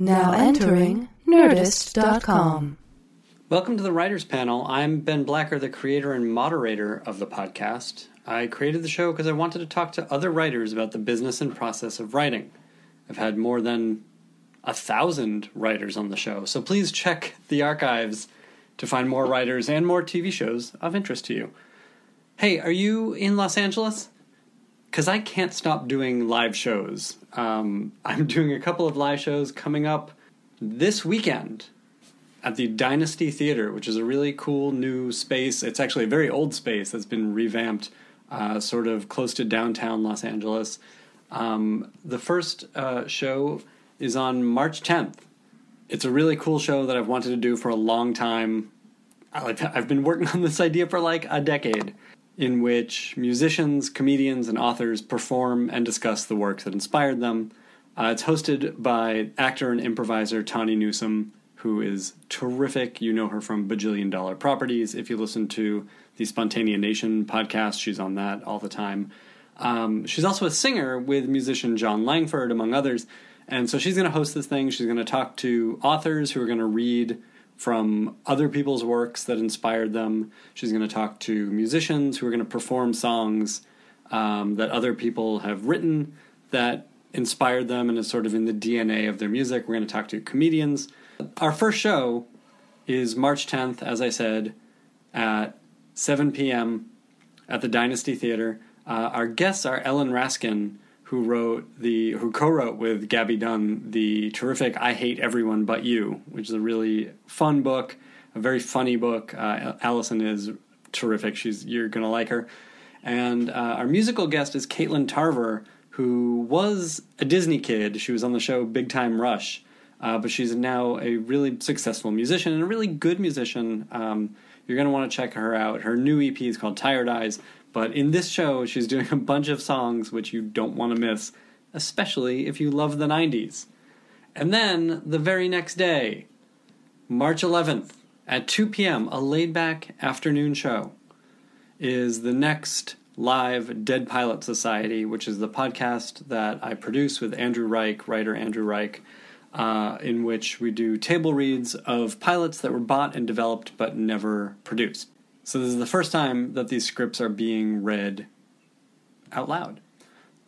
Now entering Nerdist.com. Welcome to the Writers Panel. I'm Ben Blacker, the creator and moderator of the podcast. I created the show because I wanted to talk to other writers about the business and process of writing. I've had more than a thousand writers on the show, so please check the archives to find more writers and more TV shows of interest to you. Hey, are you in Los Angeles? Because I can't stop doing live shows. Um, I'm doing a couple of live shows coming up this weekend at the Dynasty Theater, which is a really cool new space. It's actually a very old space that's been revamped, uh, sort of close to downtown Los Angeles. Um, the first uh, show is on March 10th. It's a really cool show that I've wanted to do for a long time. I've been working on this idea for like a decade, in which musicians, comedians, and authors perform and discuss the works that inspired them. Uh, it's hosted by actor and improviser Tawny Newsome, who is terrific. You know her from Bajillion Dollar Properties. If you listen to the Spontaneanation podcast, she's on that all the time. Um, she's also a singer with musician Jon Langford, among others. And so she's going to host this thing. She's going to talk to authors who are going to read from other people's works that inspired them. She's going to talk to musicians who are going to perform songs um, that other people have written that inspired them and is sort of in the DNA of their music. We're going to talk to comedians. Our first show is March 10th, as I said, at 7 p.m. at the Dynasty Theater. Uh, our guests are Ellen Raskin, who wrote the who co-wrote with Gaby Dunn the terrific "I Hate Everyone But You," which is a really fun book, a very funny book. Uh, Allison is terrific; she's you're gonna like her. And uh, our musical guest is Katelyn Tarver, who was a Disney kid. She was on the show Big Time Rush, uh, but she's now a really successful musician and a really good musician. Um, you're to want to check her out. Her new EP is called Tired Eyes. But in this show, she's doing a bunch of songs which you don't want to miss, especially if you love the 90s. And then the very next day, March 11th, at 2 p.m., a laid back afternoon show, is the next live Dead Pilot Society, which is the podcast that I produce with Andrew Reich, writer Andrew Reich, uh, in which we do table reads of pilots that were bought and developed but never produced. So this is the first time that these scripts are being read out loud.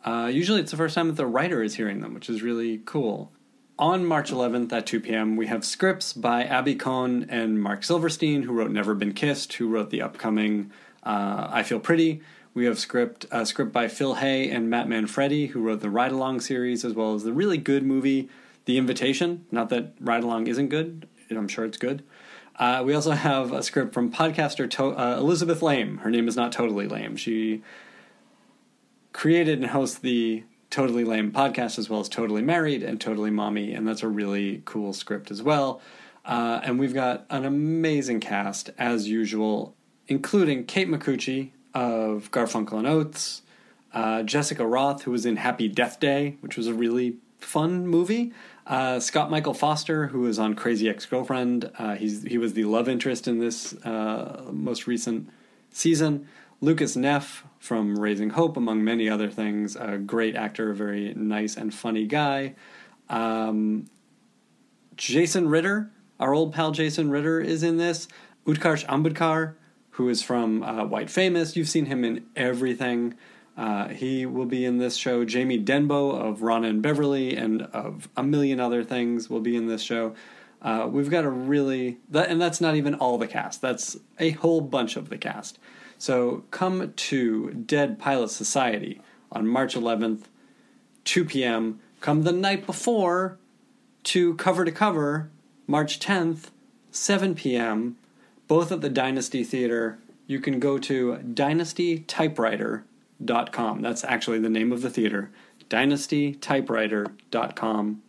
Uh, usually it's the first time that the writer is hearing them, which is really cool. On March 11th at 2 p.m., we have scripts by Abby Kohn and Marc Silverstein, who wrote Never Been Kissed, who wrote the upcoming uh, I Feel Pretty. We have script a script by Phil Hay and Matt Manfredi, who wrote the Ride Along series, as well as the really good movie The Invitation. Not that Ride Along isn't good, I'm sure it's good. Uh, we also have a script from podcaster to- uh, Elizabeth Laime. Her name is not totally lame. She created and hosts the Totally Laime podcast as well as Totally Married and Totally Mommy, and that's a really cool script as well. Uh, and we've got an amazing cast as usual, including Kate Micucci of Garfunkel and Oates, uh, Jessica Rothe, who was in Happy Death Day, which was a really fun movie. Uh, Scott Michael Foster, who is on Crazy Ex Girlfriend, uh, he's he was the love interest in this uh, most recent season. Lucas Neff from Raising Hope, among many other things, a great actor, a very nice and funny guy. Um, Jason Ritter, our old pal Jason Ritter, is in this. Utkarsh Ambudkar, who is from uh, White Famous, you've seen him in everything. Uh, he will be in this show. Jamie Denbo of Ronna and Beverly and of a million other things will be in this show. Uh, we've got a really that, and that's not even all the cast. That's a whole bunch of the cast. So come to Dead Pilot Society on March 11th, 2 p.m. Come the night before to Cover to Cover, March 10th, 7 p.m. Both at the Dynasty Theater. You can go to Dynasty Typewriter dynastytypewriter.com. That's actually the name of the theater, dynastytypewriter.com,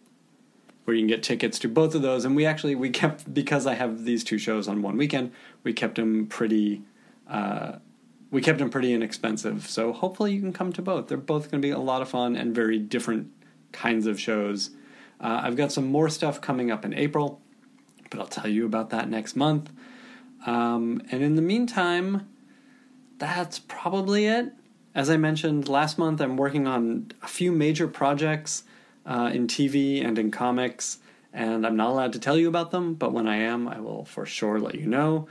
where you can get tickets to both of those. And we actually we kept because I have these two shows on one weekend, we kept them pretty. Uh, we kept them pretty inexpensive, so hopefully you can come to both. They're both going to be a lot of fun and very different kinds of shows. Uh, I've got some more stuff coming up in April, but I'll tell you about that next month. Um, and in the meantime, that's probably it. As I mentioned last month, I'm working on a few major projects uh, in TV and in comics, and I'm not allowed to tell you about them, but when I am, I will for sure let you know.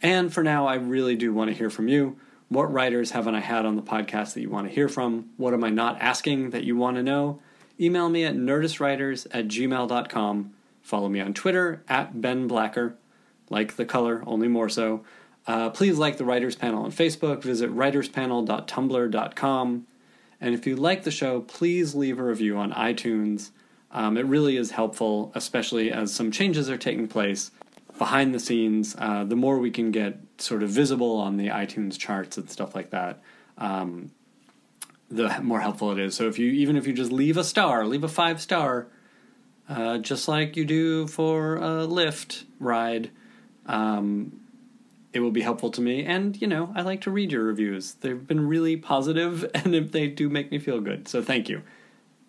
And for now, I really do want to hear from you. What writers haven't I had on the podcast that you want to hear from? What am I not asking that you want to know? Email me at nerdistwriters at gmail.com. Follow me on Twitter at Ben Blacker, like the color, only more so. Uh, please like the Writers Panel on Facebook. Visit writerspanel.tumblr.com. And if you like the show, please leave a review on iTunes. Um, it really is helpful, especially as some changes are taking place behind the scenes. Uh, the more we can get sort of visible on the iTunes charts and stuff like that, um, the more helpful it is. So if you even if you just leave a star, leave a five star, uh, just like you do for a Lyft ride, um, it will be helpful to me. And you know, I like to read your reviews. They've been really positive, and they do make me feel good. So thank you.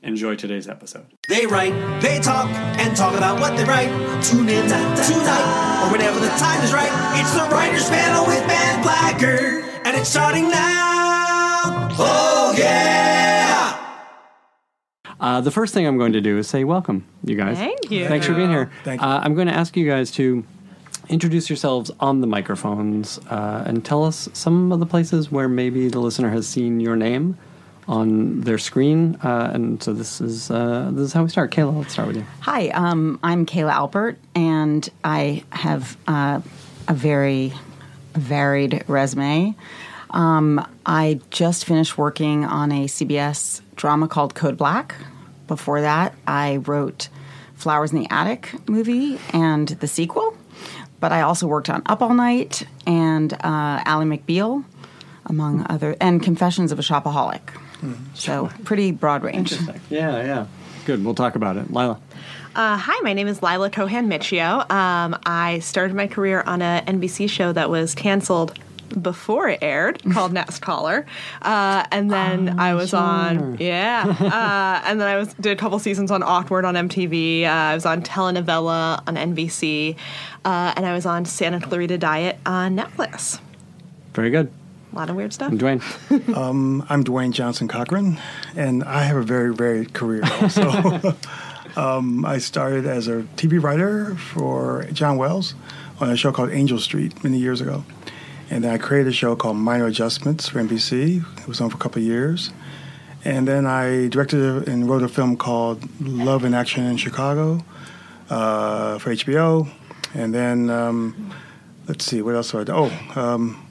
Enjoy today's episode. They write, they talk, and talk about what they write. Tune in tonight, or whenever the time is right. It's the Writers Panel with Ben Blacker, and it's starting now. Oh, yeah! Uh, the first thing I'm going to do is say welcome, you guys. Thank you. Thanks for being here. Thank you. Uh, I'm going to ask you guys to introduce yourselves on the microphones uh, and tell us some of the places where maybe the listener has seen your name on their screen. Uh, and so this is uh, this is how we start. Kayla, let's start with you. Hi, um, I'm Kayla Alpert, and I have uh, a very varied resume. Um, I just finished working on a CBS drama called Code Black. Before that, I wrote Flowers in the Attic movie and the sequel. But I also worked on Up All Night and uh, Ally McBeal, among other, and Confessions of a Shopaholic. So pretty broad range. Yeah, yeah. Good. We'll talk about it. Leila. Uh, hi, my name is Leila Cohan Miccio. Um, I started my career on a NBC show that was canceled before it aired called Next Caller, uh, and then I was on yeah, uh, and then I was did a couple seasons on Awkward on MTV. Uh, I was on telenovela on NBC, uh, and I was on Santa Clarita Diet on Netflix. Very good. A lot of weird stuff. And Dwayne. I'm Dwayne Johnson Cochran, and I have a very varied career also. um, I started as a TV writer for John Wells on a show called Angel Street many years ago. And then I created a show called Minor Adjustments for NBC. It was on for a couple of years. And then I directed and wrote a film called Love in Action in Chicago uh, for HBO. And then, um, let's see, what else did I do? Oh, um,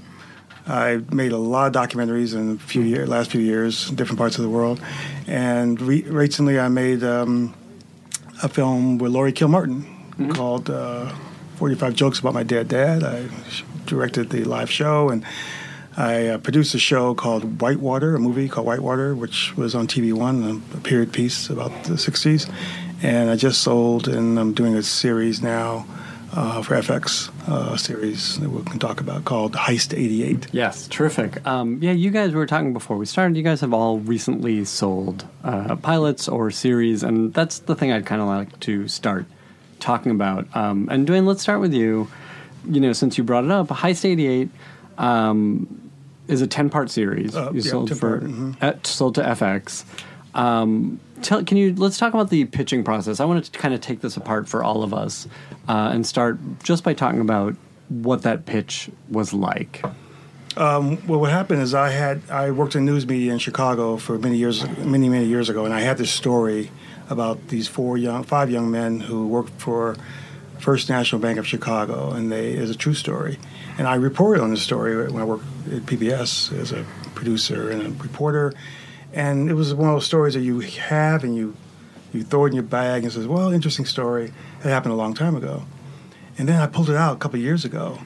I made a lot of documentaries in the few years, last few years, different parts of the world, and re- recently I made um, a film with Laurie Kilmartin called uh, "45 Jokes About My Dead Dad." I directed the live show, and I uh, produced a show called Whitewater, a movie called Whitewater, which was on TV One, a period piece about the '60s, and I just sold, and I'm doing a series now. Uh, for FX uh, series that we can talk about called Heist 88. Yes, terrific. Um, yeah, you guys were talking before we started. You guys have all recently sold uh, pilots or series, and that's the thing I'd kind of like to start talking about. Um, and Dwayne, let's start with you. You know, since you brought it up, Heist '88 um, is a ten-part series. Uh, you yeah, sold for part, mhm. uh, sold to FX. Um, tell, can you let's talk about the pitching process? I wanted to kind of take this apart for all of us uh, and start just by talking about what that pitch was like. Well, what happened is I had I worked in news media in Chicago for many years, many many years ago, and I had this story about these four young, five young men who worked for First National Bank of Chicago, and they is a true story. And I reported on this story when I worked at PBS as a producer and a reporter, and it was one of those stories that you have and you you throw it in your bag and says, "Well, interesting story. That happened a long time ago." And then I pulled it out a couple of years ago,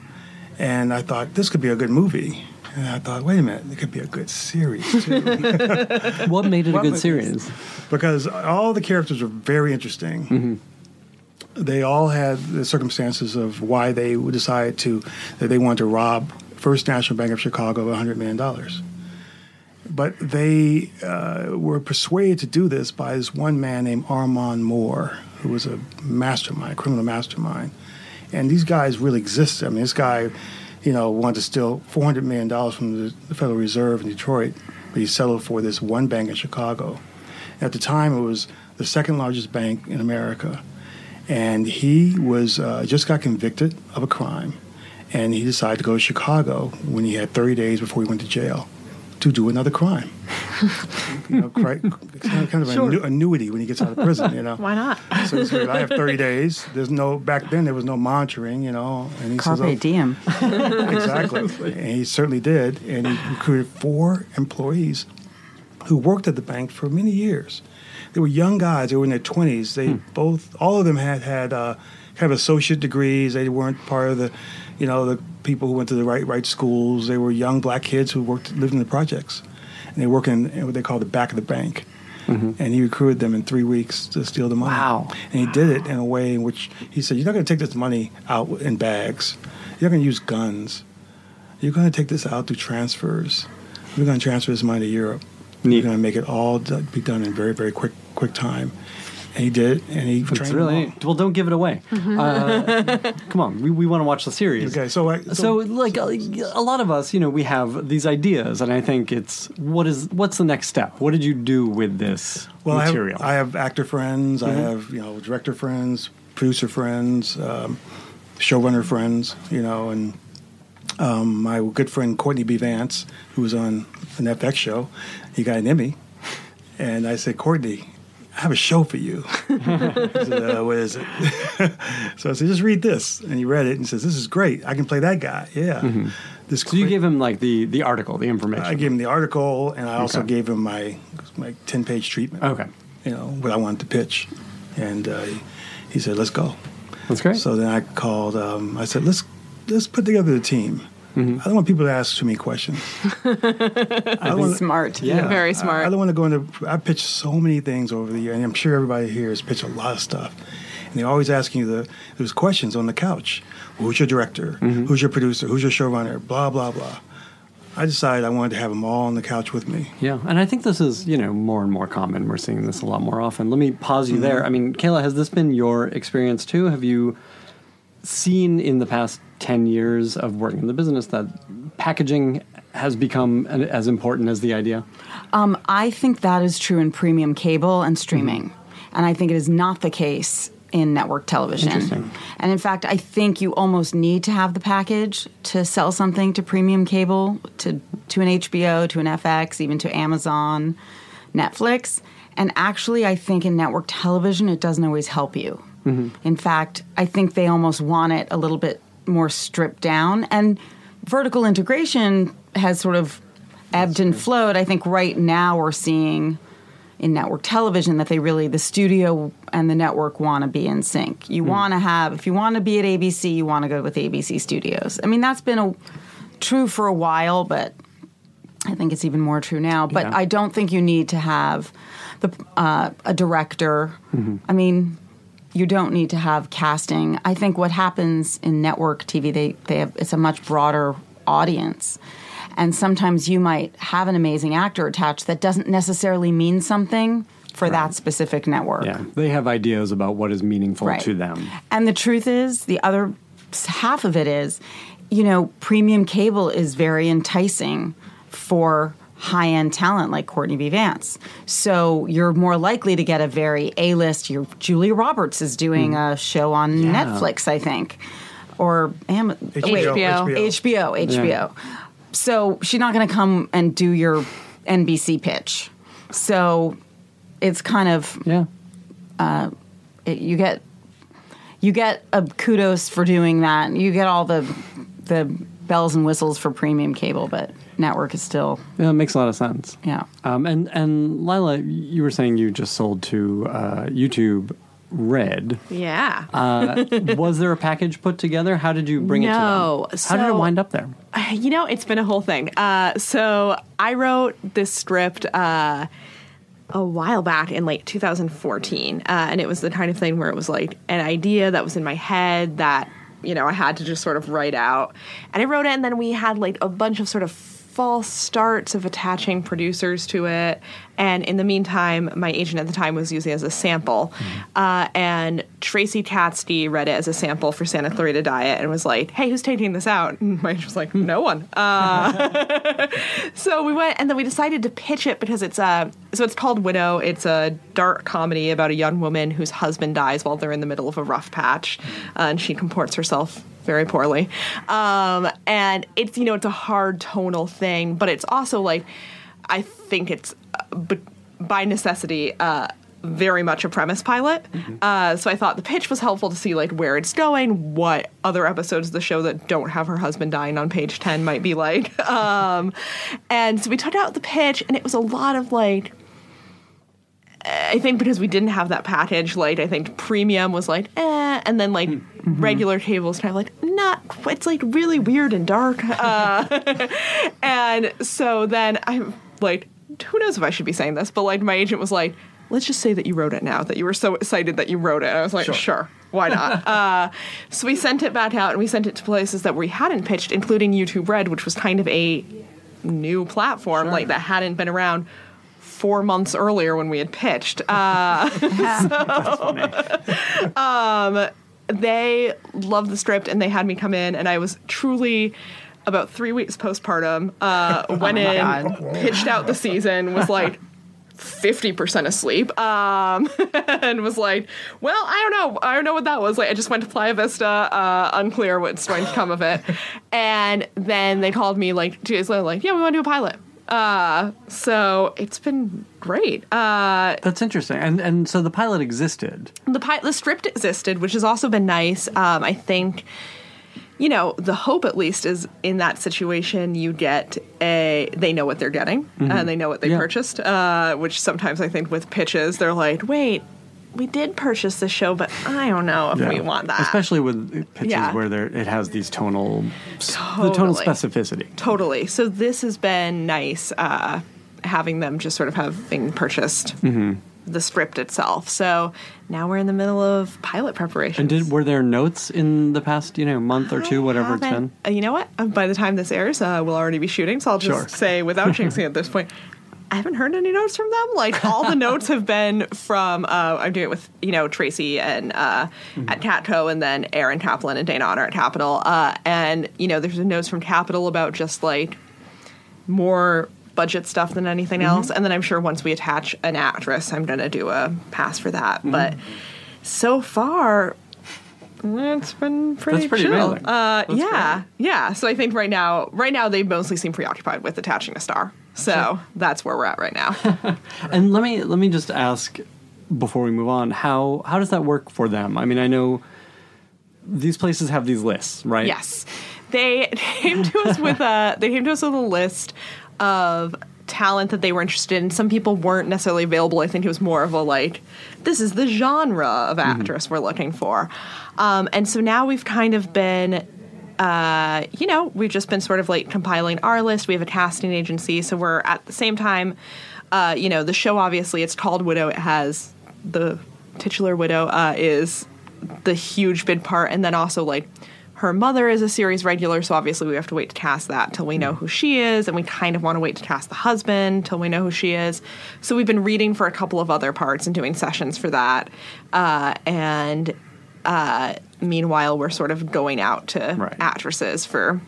and I thought this could be a good movie. And I thought, wait a minute, it could be a good series too, What made it a good series? because all the characters were very interesting. Mm-hmm. They all had the circumstances of why they would decide to that they wanted to rob First National Bank of Chicago of hundred million dollars. But they uh, were persuaded to do this by this one man named Armand Moore, who was a mastermind, a criminal mastermind. And these guys really existed. I mean, this guy, you know, wanted to steal $400 million from the, the Federal Reserve in Detroit, but he settled for this one bank in Chicago. At the time, it was the second largest bank in America. And he was uh, just got convicted of a crime, and he decided to go to Chicago when he had 30 days before he went to jail to do another crime. you know, cri- kind of, kind of an annuity when he gets out of prison. You know, Why not? So he said, I have 30 days. There's no back then. There was no monitoring. You know, and he Carpe says, oh, diem. exactly. and he certainly did. And he recruited four employees who worked at the bank for many years. They were young guys. They were in their 20s. They both, all of them had had uh, kind of associate degrees. They weren't part of the, you know, the people who went to the right right schools. They were young black kids who worked lived in the projects, and they work in, in what they call the back of the bank. And he recruited them in three weeks to steal the money. Wow. And he did it in a way in which he said, "You're not going to take this money out in bags. You're not going to use guns. You're going to take this out through transfers. We're going to transfer this money to Europe. Neat. We're going to make it all do- be done in very, very quick, quick time." And he did, and he It's trained them really all. well. Don't give it away. Uh, come on, we, we want to watch the series. Okay, so I, So, like a, a lot of us, you know, we have these ideas, and I think it's what is what's the next step? What did you do with this well, I have, material? I have actor friends. I have you know director friends, producer friends, um, showrunner friends. You know, and um, my good friend Courtney B. Vance, who was on an FX show, he got an Emmy, and I said, Courtney. I have a show for you. said, uh, what is it? so I said, just read this. And he read it and says, this is great. I can play that guy. Yeah. This so you gave him like the the article, the information. I gave him the article, and I also Okay. gave him my my ten page treatment. Okay, You know what I wanted to pitch, and uh, he, he said, "Let's go." that's great. So then I called. Um, I said, "Let's let's put together the team." Mm-hmm. I don't want people to ask too many questions. I don't want- Smart. Yeah. Very smart. I don't want to go into. I pitched so many things over the year, and I'm sure everybody here has pitched a lot of stuff. And they're always asking you the those questions on the couch. Who's your director? Mm-hmm. Who's your producer? Who's your showrunner? Blah blah blah. I decided I wanted to have them all on the couch with me. Yeah, and I think this is you know more and more common. We're seeing this a lot more often. Let me pause you there. I mean, Kayla, has this been your experience too? Have you seen in the past ten years of working in the business that packaging has become as important as the idea? Um, I think that is true in premium cable and streaming, and I think it is not the case in network television. Interesting. And in fact, I think you almost need to have the package to sell something to premium cable, to to an HBO, to an FX, even to Amazon, Netflix. And actually, I think in network television, it doesn't always help you. Mm-hmm. In fact, I think they almost want it a little bit more stripped down. And vertical integration has sort of ebbed and flowed. I think right now we're seeing in network television that they really the studio and the network want to be in sync. You mm-hmm. want to have if you want to be at ABC, you want to go with ABC Studios. I mean that's been a, true for a while, but I think it's even more true now. But Yeah. I don't think you need to have the uh, a director. Mm-hmm. I mean, you don't need to have casting. I think what happens in network TV, they they have it's a much broader audience. And sometimes you might have an amazing actor attached that doesn't necessarily mean something for that specific network. Yeah, they have ideas about what is meaningful Right. to them. And the truth is, the other half of it is, you know, premium cable is very enticing for high end talent like Courtney B. Vance. So you're more likely to get a very A list. Your Julia Roberts is doing hmm. a show on Yeah. Netflix, I think, or Am- HBO, HBO. HBO, HBO. So she's not going to come and do your NBC pitch. So it's kind of Yeah, uh, it, you get you get a kudos for doing that. You get all the the bells and whistles for premium cable, but network is still yeah, it makes a lot of sense. yeah. Um, and and Leila, you were saying you just sold to uh, YouTube Red. yeah. Uh, was there a package put together? How did you bring No, it to them? How did it wind up there? You know, it's been a whole thing. Uh, so I wrote this script uh, a while back in like 2014, uh, and it was the kind of thing where it was like an idea that was in my head that you know I had to just sort of write out, and I wrote it, and then we had like a bunch of sort of false starts of attaching producers to it, And in the meantime, my agent at the time was using it as a sample. Uh, and Tracy Katsky read it as a sample for Santa Clarita Diet and was like, hey, who's taking this out? And my agent was like, no one. Uh, so we went, and then we decided to pitch it because it's uh, so it's called Widow. It's a dark comedy about a young woman whose husband dies while they're in the middle of a rough patch, uh, and she comports herself very poorly. Um, and it's you know it's a hard tonal thing, but it's also like I think it's uh, b- by necessity. Uh, very much a premise pilot. Uh, so I thought the pitch was helpful to see like where it's going, what other episodes of the show that don't have her husband dying on page 10 might be like. Um, and so we took out the pitch and it was a lot of like I think because we didn't have that package, like I think premium was like, eh, and then like regular cable was kind of like not. It's like really weird and dark, uh, and so then I'm like, who knows if I should be saying this, but like my agent was like, let's just say that you wrote it now, that you were so excited that you wrote it. And I was like, sure. Why not? uh, so we sent it back out and we sent it to places that we hadn't pitched, including YouTube Red, which was kind of a new platform like that hadn't been around four months earlier when we had pitched. Uh, so, um, they loved the script and they had me come in, and I was truly about three weeks postpartum. Uh, went in, God. pitched out the season, was like. 50% asleep um, and was like well i don't know i don't know what that was like i just went to playa vista uh, unclear what's going to come of it and then they called me like two days later like yeah we want to do a pilot uh, so it's been great. Uh, That's interesting. And and so the pilot existed. the pi- the script existed, which has also been nice. Um, I think, you know, the hope at least is in that situation you get a they know what they're getting and they know what they Yeah. purchased. Uh, which sometimes I think with pitches they're like, wait, we did purchase the show, but I don't know if we want that. Especially with pitches Yeah. where there it has these tonal the tonal specificity. Totally. So this has been nice uh, having them just sort of having purchased Mm-hmm. The script itself. So now we're in the middle of pilot preparation. And did were there notes in the past, you know, month or two, whatever it's been? You know what? Uh, By the time this airs, uh, we'll already be shooting. So I'll just Sure. say, without jinxing at this point, I haven't heard any notes from them. Like all the notes have been from. Uh, I'm doing it with you know Tracy and uh, Mm-hmm. at Catco, and then Aaron Kaplan and Dana Honor at Kapital. Uh, and you know, there's a notes from Kapital about just like more budget stuff than anything Mm-hmm. else. And then I'm sure once we attach an actress, I'm going to do a pass for that. Mm-hmm. But so far, it's been pretty, That's pretty chill. Uh, yeah, yeah. So I think right now, right now they mostly seem preoccupied with attaching a star. So that's where we're at right now. And let me let me just ask before we move on, how how does that work for them? I mean, I know these places have these lists, right? Yes, they came to us with a they came to us with a list of talent that they were interested in. Some people weren't necessarily available. I think it was more of a like, this is the genre of actress we're looking for. Um, and so now we've kind of been. Uh, you know, we've just been sort of like compiling our list. We have a casting agency, so we're at the same time. Uh, you know, the show obviously it's called Widow. It has the titular widow uh, is the huge big part, and then also like her mother is a series regular, so obviously we have to wait to cast that till we know who she is, and we kind of want to wait to cast the husband till we know who she is. So we've been reading for a couple of other parts and doing sessions for that, uh, and uh, meanwhile we're sort of going out to Right. actresses for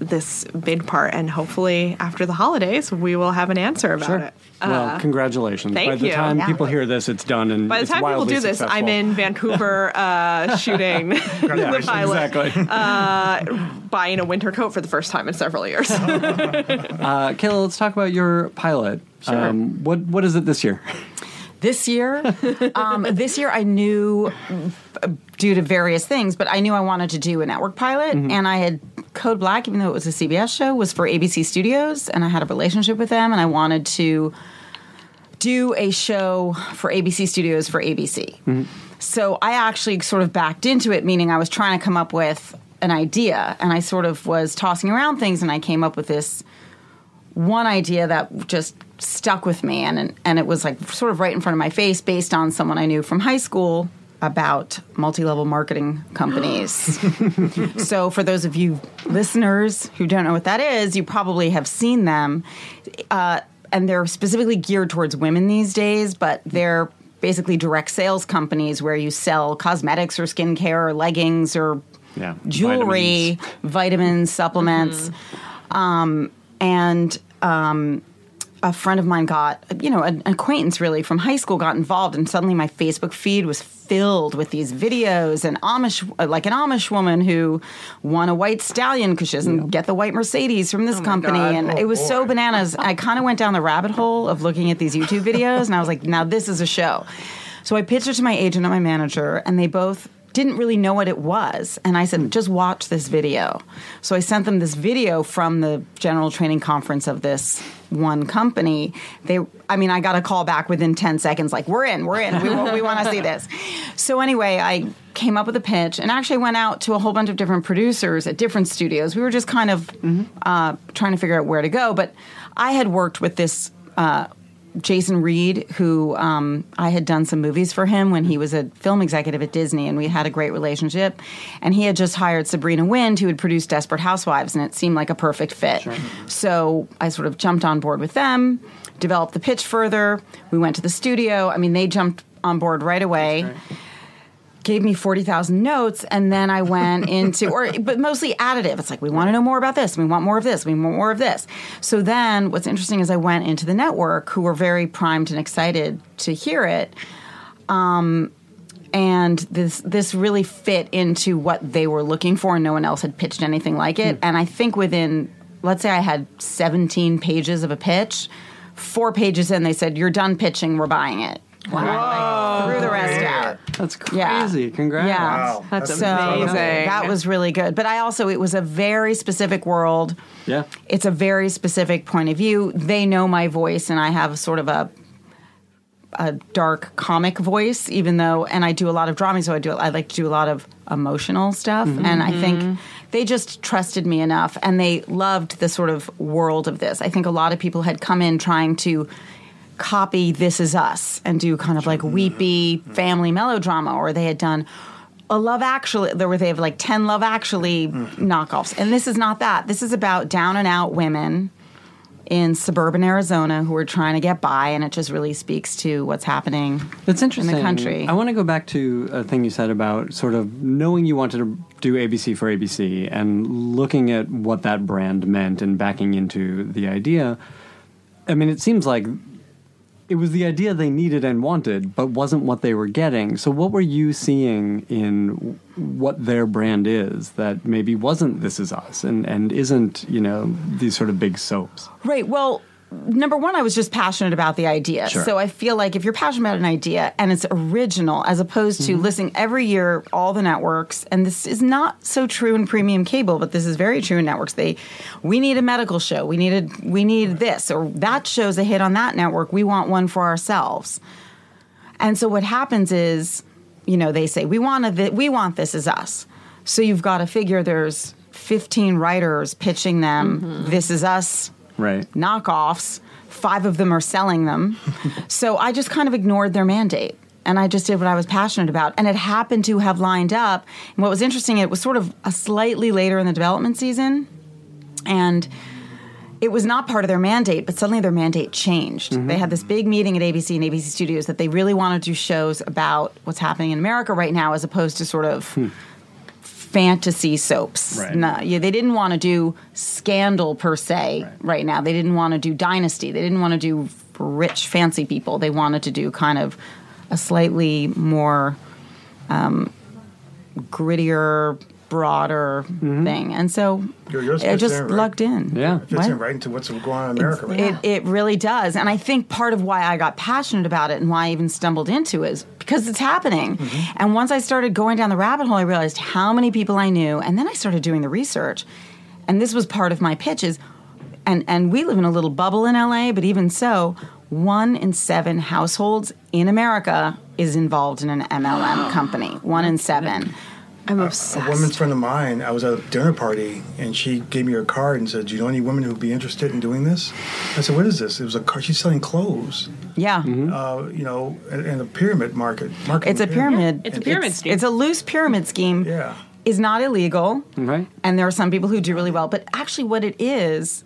this bid part, and hopefully after the holidays we will have an answer about it. well, congratulations. thank By the you. time Yeah. people hear this, it's done and By the it's time people do this, successful. I'm in Vancouver uh, shooting the pilot, Exactly. buying a winter coat for the first time in several years. Uh, Kayla, let's talk about your pilot. Um, what what is it this year? This year, um, this year I knew uh, due to various things, but I knew I wanted to do a network pilot, and I had Code Black, even though it was a CBS show, was for ABC Studios, and I had a relationship with them, and I wanted to do a show for ABC Studios for ABC. Mm-hmm. So I actually sort of backed into it, meaning I was trying to come up with an idea, and I sort of was tossing around things, and I came up with this one idea that just stuck with me and and it was like sort of right in front of my face based on someone I knew from high school about multi-level marketing companies. so for those of you listeners who don't know what that is, you probably have seen them. Uh, and they're specifically geared towards women these days, but they're basically direct sales companies where you sell cosmetics or skincare or leggings or Yeah, jewelry, vitamins, supplements. Um, and um, a friend of mine got, you know, an acquaintance really from high school got involved, and suddenly my Facebook feed was filled with these videos and Amish, uh, like an Amish woman who won a white stallion because she doesn't get the white Mercedes from this oh company, God. and Oh, it was so bananas. I kind of went down the rabbit hole of looking at these YouTube videos, and I was like, now this is a show. So I pitched it to my agent and my manager, and they both didn't really know what it was. And I said, just watch this video. So I sent them this video from the general training conference of this one company. They, I mean, I got a call back within 10 seconds, like, we're in, we're in, we, we want to see this. So anyway, I came up with a pitch and actually went out to a whole bunch of different producers at different studios. We were just kind of uh, trying to figure out where to go. But I had worked with this. Uh, Jason Reed, who um, I had done some movies for him when he was a film executive at Disney, and we had a great relationship. And he had just hired Sabrina Wind, who had produced Desperate Housewives, and it seemed like a perfect fit. So I sort of jumped on board with them, developed the pitch further. We went to the studio. I mean, they jumped on board right away gave me 40,000 notes and then I went into or but mostly additive. It's like we want to know more about this, we want more of this, we want more of this. So then what's interesting is I went into the network who were very primed and excited to hear it. Um and this this really fit into what they were looking for and no one else had pitched anything like it and I think within let's say I had 17 pages of a pitch, 4 pages in they said you're done pitching, we're buying it. Wow. Threw the rest out. That's Yeah. crazy. Congrats. Yeah. Wow. That's So amazing. that was really good. But I also, it was a very specific world. Yeah. It's a very specific point of view. They know my voice, and I have sort of a a dark comic voice, even though, and I do a lot of drama, so I do. I like to do a lot of emotional stuff, mm-hmm. and I think mm-hmm. they just trusted me enough, and they loved the sort of world of this. I think a lot of people had come in trying to copy This Is Us and do kind of like weepy family melodrama, or they had done a Love Actually. There were they have like ten Love Actually knockoffs, and this is not that. This is about down and out women in suburban Arizona who are trying to get by, and it just really speaks to what's happening That's interesting. in the country. I want to go back to a thing you said about sort of knowing you wanted to do ABC for ABC and looking at what that brand meant and backing into the idea. I mean, it seems like it was the idea they needed and wanted, but wasn't what they were getting. So, what were you seeing in what their brand is that maybe wasn't This Is Us and, and isn't, you know, these sort of big soaps? Right. Well, number one, I was just passionate about the idea. Sure. So I feel like if you're passionate about an idea and it's original, as opposed to mm-hmm. listening every year, all the networks, and this is not so true in premium cable, but this is very true in networks. They, we need a medical show. We needed, we need this, or that show's a hit on that network. We want one for ourselves. And so what happens is, you know, they say we want th- we want this as us. So you've got to figure there's 15 writers pitching them. Mm-hmm. This is us Right. knockoffs. Five of them are selling them. so I just kind of ignored their mandate. And I just did what I was passionate about. And it happened to have lined up. And what was interesting, it was sort of a slightly later in the development season. And it was not part of their mandate, but suddenly their mandate changed. Mm-hmm. They had this big meeting at ABC and ABC Studios that they really wanted to do shows about what's happening in America right now as opposed to sort of hmm. Fantasy soaps. Right. No, yeah, they didn't want to do scandal per se right. now. They didn't want to do dynasty. They didn't want to do rich, fancy people. They wanted to do kind of a slightly more um, grittier, broader mm-hmm. thing. And so Your- yours I just in, right? lugged in. Yeah. It fits What? in right into what's going on in America right now. It, it really does. And I think part of why I got passionate about it and why I even stumbled into it is because it's happening. Mm-hmm. And once I started going down the rabbit hole, I realized how many people I knew. And then I started doing the research. And this was part of my pitch is, and, and we live in a little bubble in LA, but even so, one in seven households in America is involved in an MLM company. One in seven. I'm A obsessed. woman's friend of mine, I was at a dinner party, and she gave me her card and said, "Do you know any women who would be interested in doing this?" I said, "What is this?" It was a card. She's selling clothes, Yeah. uh, you know, in, in a pyramid market. marketing It's a pyramid. It's a pyramid scheme. It's a loose pyramid scheme. Yeah. Is not illegal. Right. And there are some people who do really well. But actually, what it is,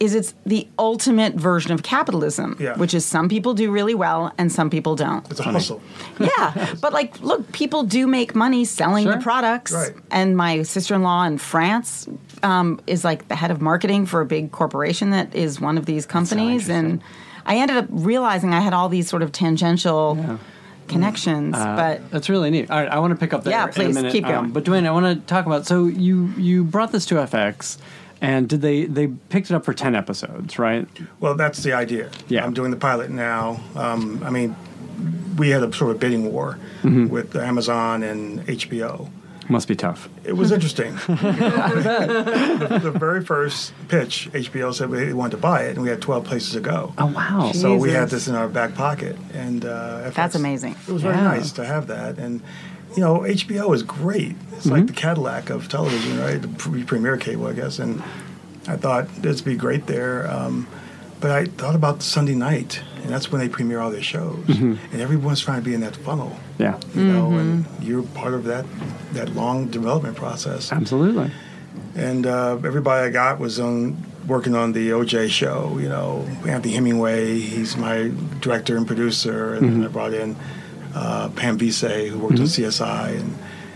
is it's the ultimate version of capitalism, Yeah. which is some people do really well and some people don't. It's a hustle. yeah, but like, look, people do make money selling Sure. the products. Right. And my sister-in-law in France um, is like the head of marketing for a big corporation that is one of these companies, and I ended up realizing I had all these sort of tangential connections, Uh, but. that's really neat. All right, I want to pick up there Yeah, in a please, minute. keep going. Um, but Dwayne, I want to talk about. So you you brought this to FX, and did they they picked it up for ten episodes, right? Well, that's the idea. Yeah. I'm doing the pilot now. Um, I mean, we had a sort of bidding war Mm-hmm. with Amazon and HBO. Must be tough. It was interesting. the, the very first pitch, HBO said they wanted to buy it, and we had 12 places to go. Oh wow! So we had this in our back pocket, and uh, That's amazing. It was very Yeah. nice to have that, and you know, HBO is great. It's Mm-hmm. like the Cadillac of television, right? The pre- premier cable, I guess. And I thought it'd be great there, um, but I thought about Sunday night, and that's when they premiere all their shows, Mm-hmm. and everyone's trying to be in that funnel, yeah, you know, and Mm-hmm. you're part of that that long development process. absolutely. And uh, everybody I got was on working on the OJ show. You know, Anthony Hemingway, he's my director and producer, and then I brought in uh, Pam Veasey, who worked on CSI, and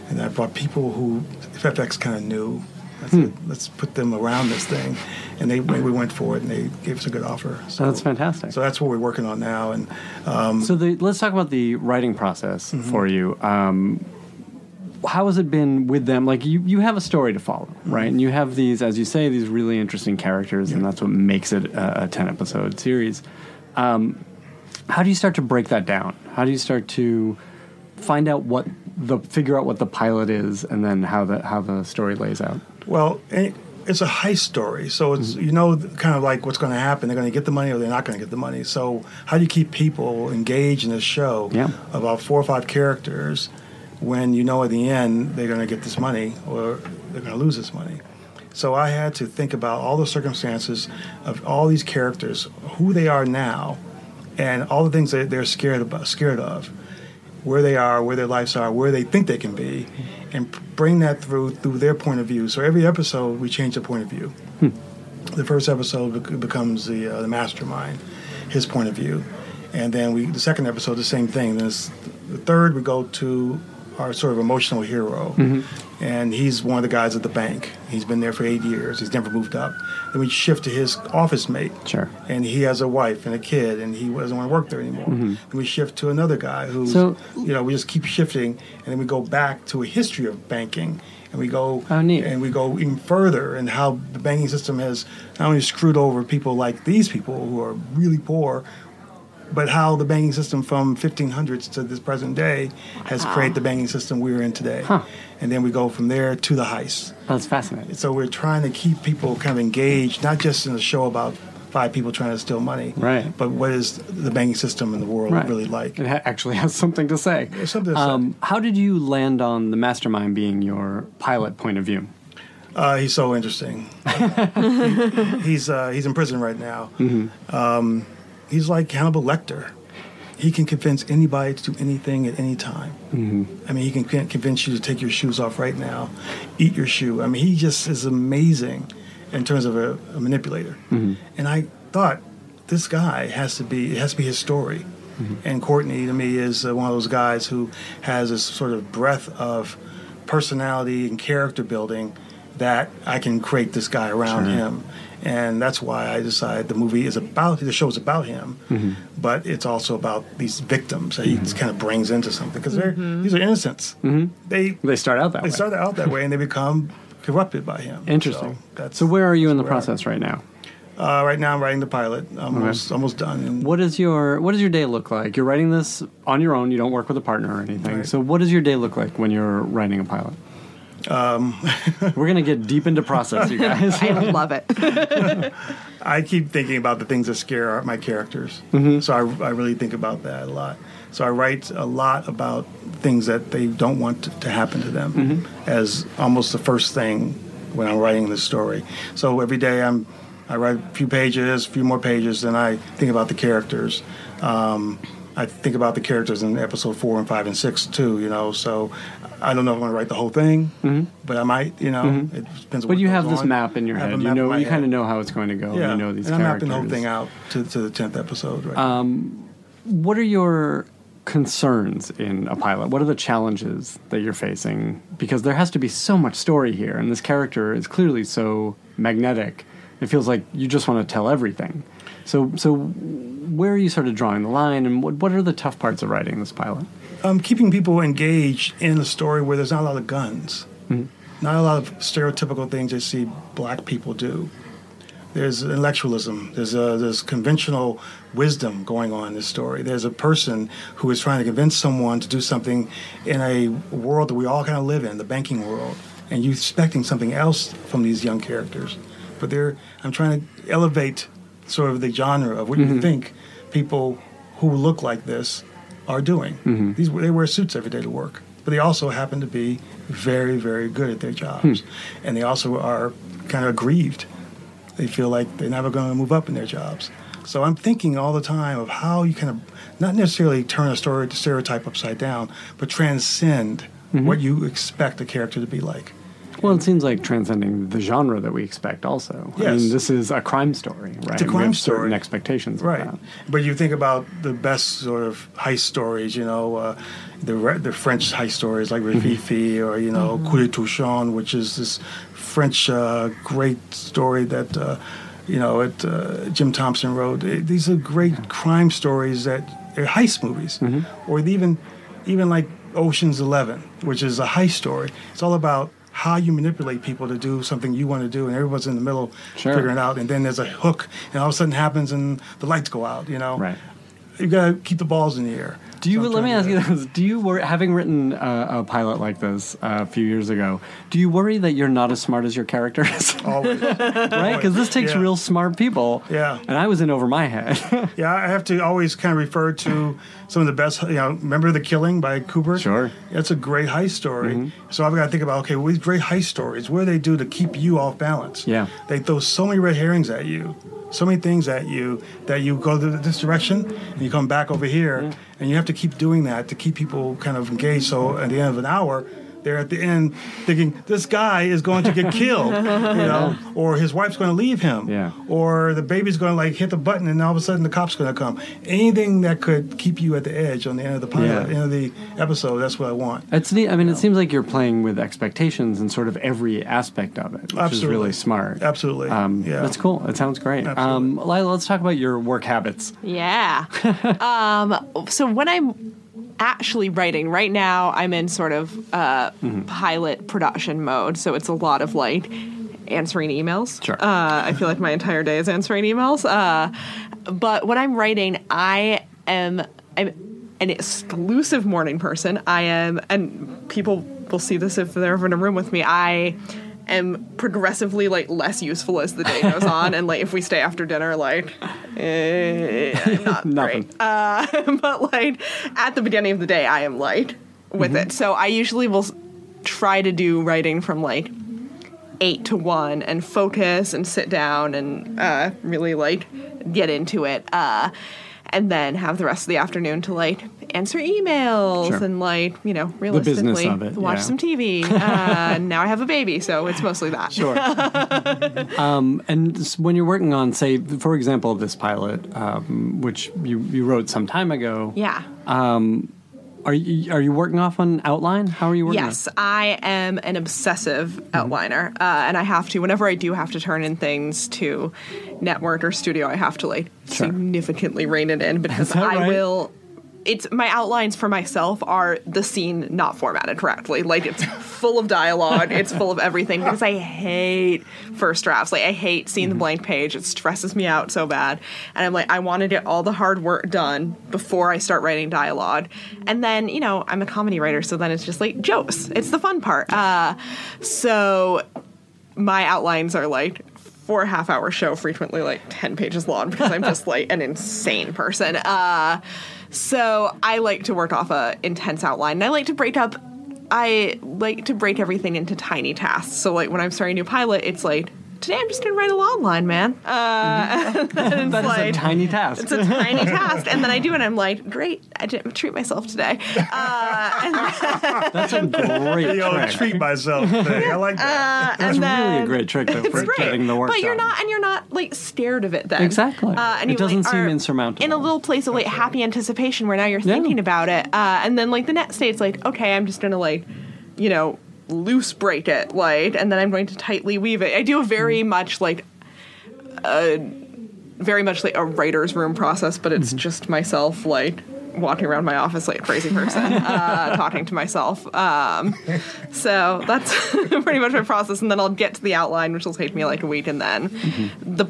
and I brought people who FX kind of knew. Said, let's put them around this thing, and they we went for it, and they gave us a good offer. So that's fantastic. So that's what we're working on now, and So the, let's talk about the writing process Mm-hmm. for you. Um, how has it been with them? Like you, you have a story to follow, Mm-hmm. right? And you have these, as you say, these really interesting characters, and that's what makes it a, a ten episode series. Um, how do you start to break that down? How do you start to find out what the figure out what the pilot is, and then how the how the story lays out? Well, it- it's a heist story, so it's mm-hmm. you know kind of like what's going to happen. They're going to get the money or they're not going to get the money. So how do you keep people engaged in this show Yeah. about four or five characters when you know at the end they're going to get this money or they're going to lose this money? So I had to think about all the circumstances of all these characters, who they are now, and all the things that they're scared about, scared of, where they are, where their lives are, where they think they can be, and bring that through through their point of view. So every episode we change the point of view. The first episode becomes the uh, the mastermind, his point of view, and then we the second episode the same thing. Then it's- the third we go to our sort of emotional hero, mm-hmm. and he's one of the guys at the bank. He's been there for eight years. He's never moved up. Then we shift to his office mate, Sure. and he has a wife and a kid, and he doesn't want to work there anymore. Mm-hmm. Then we shift to another guy who's, So- you know, we just keep shifting, and then we go back to a history of banking, and we go Oh, and we go even further, and how the banking system has not only screwed over people like these people who are really poor, but how the banking system from 1500s to this present day has created the banking system we're in today. Huh. And then we go from there to the heist. That's fascinating. So we're trying to keep people kind of engaged, not just in a show about five people trying to steal money, Right. But what is the banking system in the world Right. really like? It ha- actually has something to say. Something to say. Um, how did you land on the mastermind being your pilot point of view? Uh, he's so interesting. he's uh, he's in prison right now. Mm-hmm. Um, he's like Hannibal Lecter. He can convince anybody to do anything at any time. Mm-hmm. I mean, he can con- convince you to take your shoes off right now, eat your shoe. I mean, he just is amazing in terms of a, a manipulator. Mm-hmm. And I thought this guy has to be it has to be his story. Mm-hmm. And Courtney to me is uh, one of those guys who has this sort of breadth of personality and character building that I can create this guy around Sure. him. And that's why I decided the movie is about the show is about him, Mm-hmm. but it's also about these victims that he kind of brings into something because they're these are innocents. They They start out that they way. started out that way and they become corrupted by him. Interesting. So, that's, So where are you in the that's I am. process right now? Uh, right now, I'm writing the pilot. I'm almost almost done. And What is your What does your day look like? You're writing this on your own. You don't work with a partner or anything. Right. So what does your day look like when you're writing a pilot? Um, We're gonna get deep into process, you guys. I love it. I keep thinking about the things that scare my characters. Mm-hmm. So I, I really think about that a lot. So I write a lot about things that they don't want to, to happen to them Mm-hmm. as almost the first thing when I'm writing the story. So every day I'm I write a few pages, a few more pages, and I think about the characters. Um, I think about the characters in episode four and five and six too. You know, so I don't know if I'm going to write the whole thing, but I might. You know, it depends. on Mm-hmm. But you have this on. map in your I have a head. You know, you kind of know how it's going to go. Yeah, You know these and I'm characters. mapping the whole thing out to, to the tenth episode. Right. Um, What are your concerns in a pilot? What are the challenges that you're facing? Because there has to be so much story here, and this character is clearly so magnetic. It feels like you just want to tell everything. So, so where are you sort of drawing the line, and what, what are the tough parts of writing this pilot? Um, keeping people engaged in a story where there's not a lot of guns, Mm-hmm. not a lot of stereotypical things you see black people do. There's intellectualism. There's a, there's conventional wisdom going on in this story. There's a person who is trying to convince someone to do something in a world that we all kind of live in, the banking world, and you're expecting something else from these young characters. But they're I'm trying to elevate sort of the genre of what you think people who look like this are doing. Mm-hmm. These they wear suits every day to work, but they also happen to be very very good at their jobs, hmm. and they also are kind of aggrieved. They feel like they're never going to move up in their jobs. So I'm thinking all the time of how you kind of not necessarily turn a story to stereotype upside down, but transcend mm-hmm. what you expect a character to be like. Well, it seems like transcending the genre that we expect. Also, I mean, this is a crime story, right? It's a crime certain story. expectations, Right, but you think about the best sort of heist stories, you know, uh, the re- the French heist stories like Rififi or you know Coup de Torchon, which is this French uh, great story that uh, you know it, uh, Jim Thompson wrote. Eh, These are great crime stories that are heist movies, or even even like Ocean's Eleven, which is a heist story. It's all about how you manipulate people to do something you want to do, and everyone's in the middle Sure. figuring it out. And then there's a hook, and all of a sudden happens, and the lights go out. You know, Right. You gotta keep the balls in the air. Do you? So let me ask you this: Do you, wor- having written a, a pilot like this uh, a few years ago, do you worry that you're not as smart as your character is? Always. right? Because this takes Yeah. real smart people. Yeah. And I was in over my head. Yeah, I have to always kind of refer to some of the best. You know, remember the Killing by Kubrick? Sure. Mm-hmm. That's a great heist story. So I've got to think about okay, well, these great heist stories, what do they do to keep you off balance? Yeah. They throw so many red herrings at you, so many things at you that you go th- this direction and you come back over here, and you have to keep doing that to keep people kind of engaged. So at the end of an hour. They're at the end thinking this guy is going to get killed, you know, or his wife's going to leave him, Yeah. or the baby's going to like hit the button and all of a sudden the cop's going to come. Anything that could keep you at the edge on the end of the pilot, Yeah. end of the episode, that's what I want. It's neat. I mean, it seems like you're playing with expectations and sort of every aspect of it, which is Absolutely. really smart. Absolutely. Um, yeah. That's cool. It sounds great. Um, Leila, let's talk about your work habits. Yeah. um, so when I'm actually writing right now, I'm in sort of uh, pilot production mode. So it's a lot of like answering emails. Sure. Uh, I feel like my entire day is answering emails. Uh, but when I'm writing, I am I'm an exclusive morning person. I am, and people will see this if they're ever in a room with me. I am progressively like less useful as the day goes on, and like if we stay after dinner, like eh, not Nothing. great. Uh, but like at the beginning of the day, I am light with it. So I usually will try to do writing from like eight to one and focus and sit down and uh, really like get into it. Uh, and then have the rest of the afternoon to like answer emails Sure. and like you know business realistically of it, watch yeah. some TV. Uh, now I have a baby, so it's mostly that. Sure. um, and when you're working on, say, for example, this pilot, um, which you, you wrote some time ago, Yeah. Um, are you are you working off an outline? How are you working? Yes, I am an obsessive Mm-hmm. outliner, uh, and I have to. Whenever I do have to turn in things to network or studio, I have to like Sure. significantly rein it in because I right? will. It's my outlines for myself are the scene not formatted correctly. Like it's full of dialogue, it's full of everything because I hate first drafts. Like I hate seeing the blank page. It stresses me out so bad. And I'm like, I want to get all the hard work done before I start writing dialogue. And then, you know, I'm a comedy writer, so then it's just like jokes. It's the fun part. Uh, so my outlines are like for a half hour show frequently like 10 pages long because i'm just like an insane person uh, so i like to work off a intense outline and i like to break up i like to break everything into tiny tasks. So like when i'm starting a new pilot it's like today I'm just gonna write a long line, man. Uh, and then it's That is like, a tiny task. it's a tiny task, and then I do it. and I'm like, great, I didn't treat myself today. Uh, and That's a great You know, trick. treat myself thing. I like that. That's and really a great trick though, for great, getting the work but you're done. not, and you're not like scared of it then. Exactly. Uh, and It you, doesn't like, seem insurmountable. In a little place of like happy anticipation where now you're Yeah. thinking about it, uh, and then like the next day it's like, okay, I'm just gonna like, you know, loose break it, like, and then I'm going to tightly weave it. I do a very Mm-hmm. much like, a very much like a writer's room process, but Mm-hmm. it's just myself like walking around my office like a crazy person, uh, talking to myself. Um, so that's pretty much my process, and then I'll get to the outline, which will take me like a week, and then Mm-hmm. the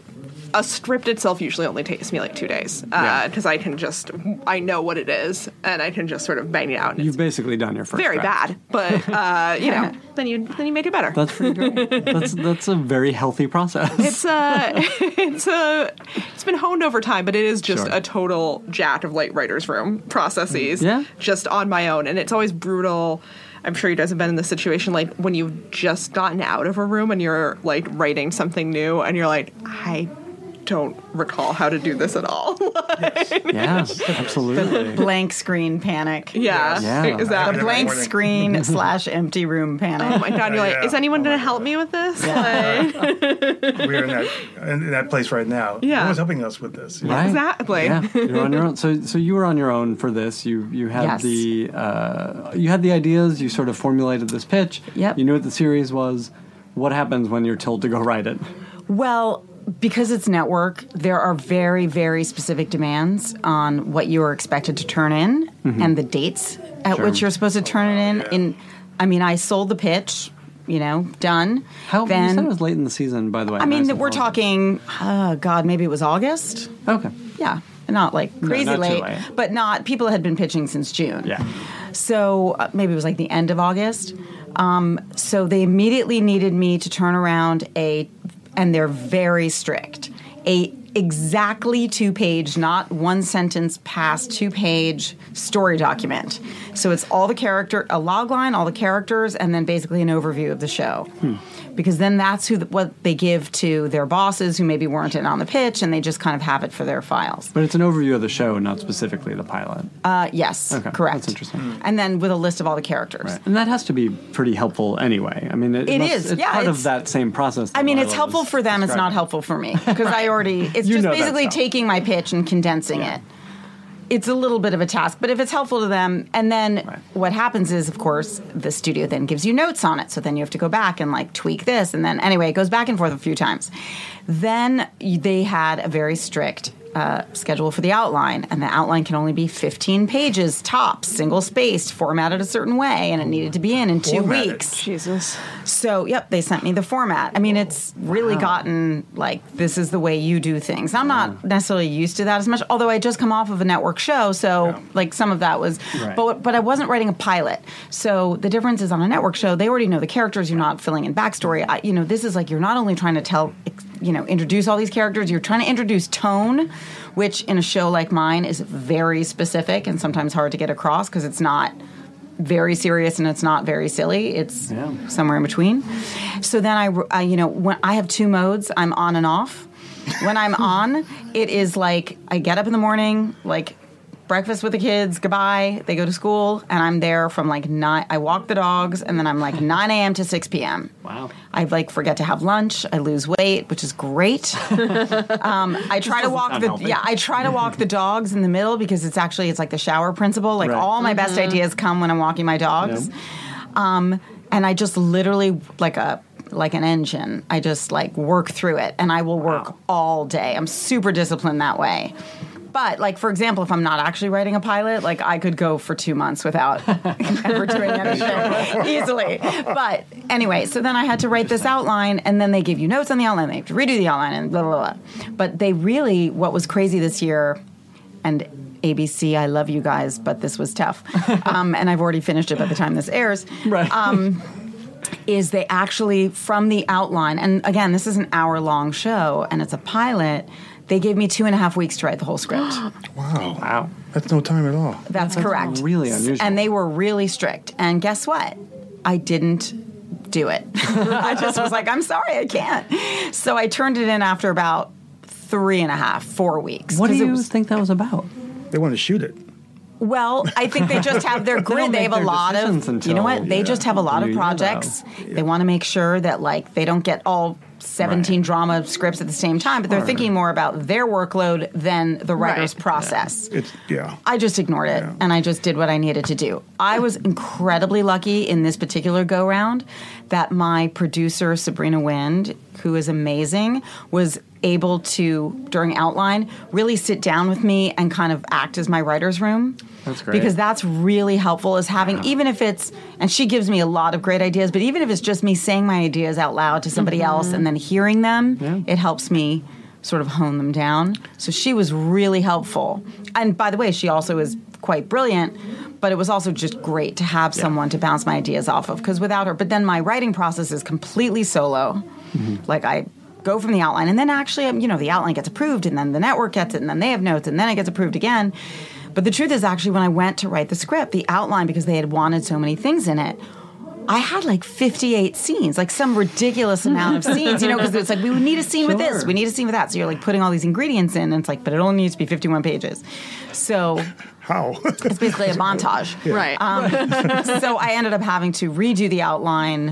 a script itself usually only takes me like two days Yeah. because I can just I know what it is and I can just sort of bang it out. And You've basically done your first very draft. bad, but uh, you know, then you then you make it better. That's pretty great. that's that's a very healthy process. it's uh it's uh it's been honed over time, but it is just Sure. a total jack of light writers' room processes. Yeah. Just on my own, and it's always brutal. I'm sure you guys have been in this situation, like when you've just gotten out of a room and you're like writing something new, and you're like, I don't recall how to do this at all. yeah, absolutely. Blank screen panic. yeah. Yeah. Is that The blank screen slash empty room panic. Oh my god! You're like, Yeah. is anyone going to help me with this? Like, We're in that in that place right now. Yeah. No one's helping us with this. you know? Right. Exactly. Yeah, you're on your own. So, so you were on your own for this. You you had Yes. the uh, you had the ideas. You sort of formulated this pitch. Yep. You knew what the series was. What happens when you're told to go write it? Well, because it's network, there are very, very specific demands on what you are expected to turn in and the dates at Sure. which you're supposed to turn it in. yeah. In, I mean, I sold the pitch, you know, done. How then, you said it was late in the season, by the way. I mean, Nice we're talking. Oh God, maybe it was August. Okay. Yeah, not like crazy not too late, late. but not. People had been pitching since June. Yeah. So uh, maybe it was like the end of August. Um, so they immediately needed me to turn around a, and they're very strict, a exactly two page, not one sentence past two page story document. So it's all the character, a log line, all the characters, and then basically an overview of the show. Because then that's who what they give to their bosses who maybe weren't in on the pitch, and they just kind of have it for their files. But it's an overview of the show, not specifically the pilot. Uh, yes, Okay, correct. that's interesting. And then with a list of all the characters. Right. And that has to be pretty helpful anyway. I mean, it, It must- is, It's yeah, part it's- of that same process. that I mean, Leila it's helpful for them. It's not helpful for me because I already. It's You just basically taking my pitch and condensing Yeah. it. It's a little bit of a task, but if it's helpful to them, and then Right. what happens is, of course, the studio then gives you notes on it. So then you have to go back and like tweak this, and then anyway, it goes back and forth a few times. Then they had a very strict uh, schedule for the outline, and the outline can only be 15 pages tops, single spaced, formatted a certain way, and it needed to be in in two Formatted. weeks. Jesus. So, yep, they sent me the format. I mean, it's really gotten like this is the way you do things. I'm not necessarily used to that as much, although I just come off of a network show, so Yeah. like some of that was, Right. but but I wasn't writing a pilot. So the difference is on a network show, they already know the characters. You're not filling in backstory. I, you know, this is like you're not only trying to tell, you know, introduce all these characters. You're trying to introduce tone, which in a show like mine is very specific and sometimes hard to get across because it's not very serious and it's not very silly. It's Yeah. somewhere in between. So then I, I, you know, when I have two modes, I'm on and off. When I'm on, it is like I get up in the morning, like breakfast with the kids, goodbye. They go to school, and I'm there from like nine. I walk the dogs, and then I'm like 9 a.m. to 6 p.m. Wow. I like forget to have lunch. I lose weight, which is great. um, I try to walk the healthy. yeah. I try to walk the dogs in the middle because it's actually it's like the shower principle. Like Right. all my best ideas come when I'm walking my dogs. Um, and I just literally like a like an engine. I just like work through it, and I will work Wow. all day. I'm super disciplined that way. But like for example, if I'm not actually writing a pilot, like I could go for two months without ever doing anything easily. But anyway, so then I had to write this outline, and then they give you notes on the outline. They have to redo the outline, and blah blah blah. But they really, what was crazy this year, and ABC, I love you guys, but this was tough. Um, and I've already finished it by the time this airs. Right. Um, is they actually from the outline, and again, this is an hour long show, and it's a pilot. They gave me two and a half weeks to write the whole script. Wow. wow. That's no time at all. That's correct. really unusual. And they were really strict. And guess what? I didn't do it. I just was like, I'm sorry, I can't. So I turned it in after about three and a half, four weeks. What do you was- think that was about? They want to shoot it. well, I think they just have their grid. They make have a lot decisions of, you know until- what? They just have a lot of new year, though. projects. They want to make sure that like they don't get all 17 Right. drama scripts at the same time, but they're thinking more about their workload than the writer's Right. process. It's yeah. I just ignored it Yeah. and I just did what I needed to do. I was incredibly lucky in this particular go round that my producer, Sabrina Wind, who is amazing, was able to, during outline, really sit down with me and kind of act as my writer's room. That's great. Because that's really helpful is having, even if it's, and she gives me a lot of great ideas, but even if it's just me saying my ideas out loud to somebody else and then hearing them, Yeah. it helps me sort of hone them down. So she was really helpful. And by the way, she also is quite brilliant, but it was also just great to have someone to bounce my ideas off of because without her, but then my writing process is completely solo. Like I go from the outline and then actually um, you know the outline gets approved and then the network gets it and then they have notes and then it gets approved again. But the truth is actually when I went to write the script, the outline because they had wanted so many things in it, I had like 58 scenes, like some ridiculous amount of scenes, you know, because it's like, we would need a scene with this, we need a scene with that. So you're like putting all these ingredients in, and it's like, but it only needs to be 51 pages. So How? it's basically a montage. Um, right. So I ended up having to redo the outline,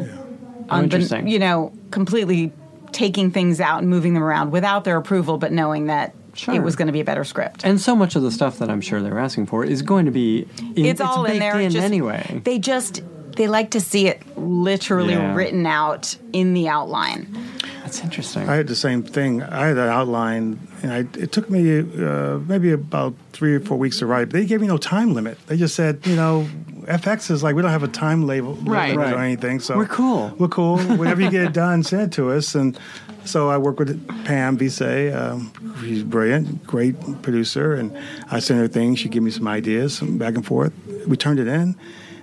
on the- interesting. you know, completely taking things out and moving them around without their approval, but knowing that Sure. it was going to be a better script. And so much of the stuff that I'm sure they're asking for is going to be in, it's all in there. in just, anyway. They just they like to see it literally Yeah. written out in the outline. That's interesting. I had the same thing. I had an outline, and I, it took me uh, maybe about three or four weeks to write. They gave me no time limit. They just said, you know, FX is like we don't have a time label Right. limit Right. or anything. So We're cool. We're cool. Whenever you get it done, send it to us. And so I work with Pam Veasey. Um, she's brilliant, great producer, and I send her things. She gave me some ideas, some back and forth. We turned it in.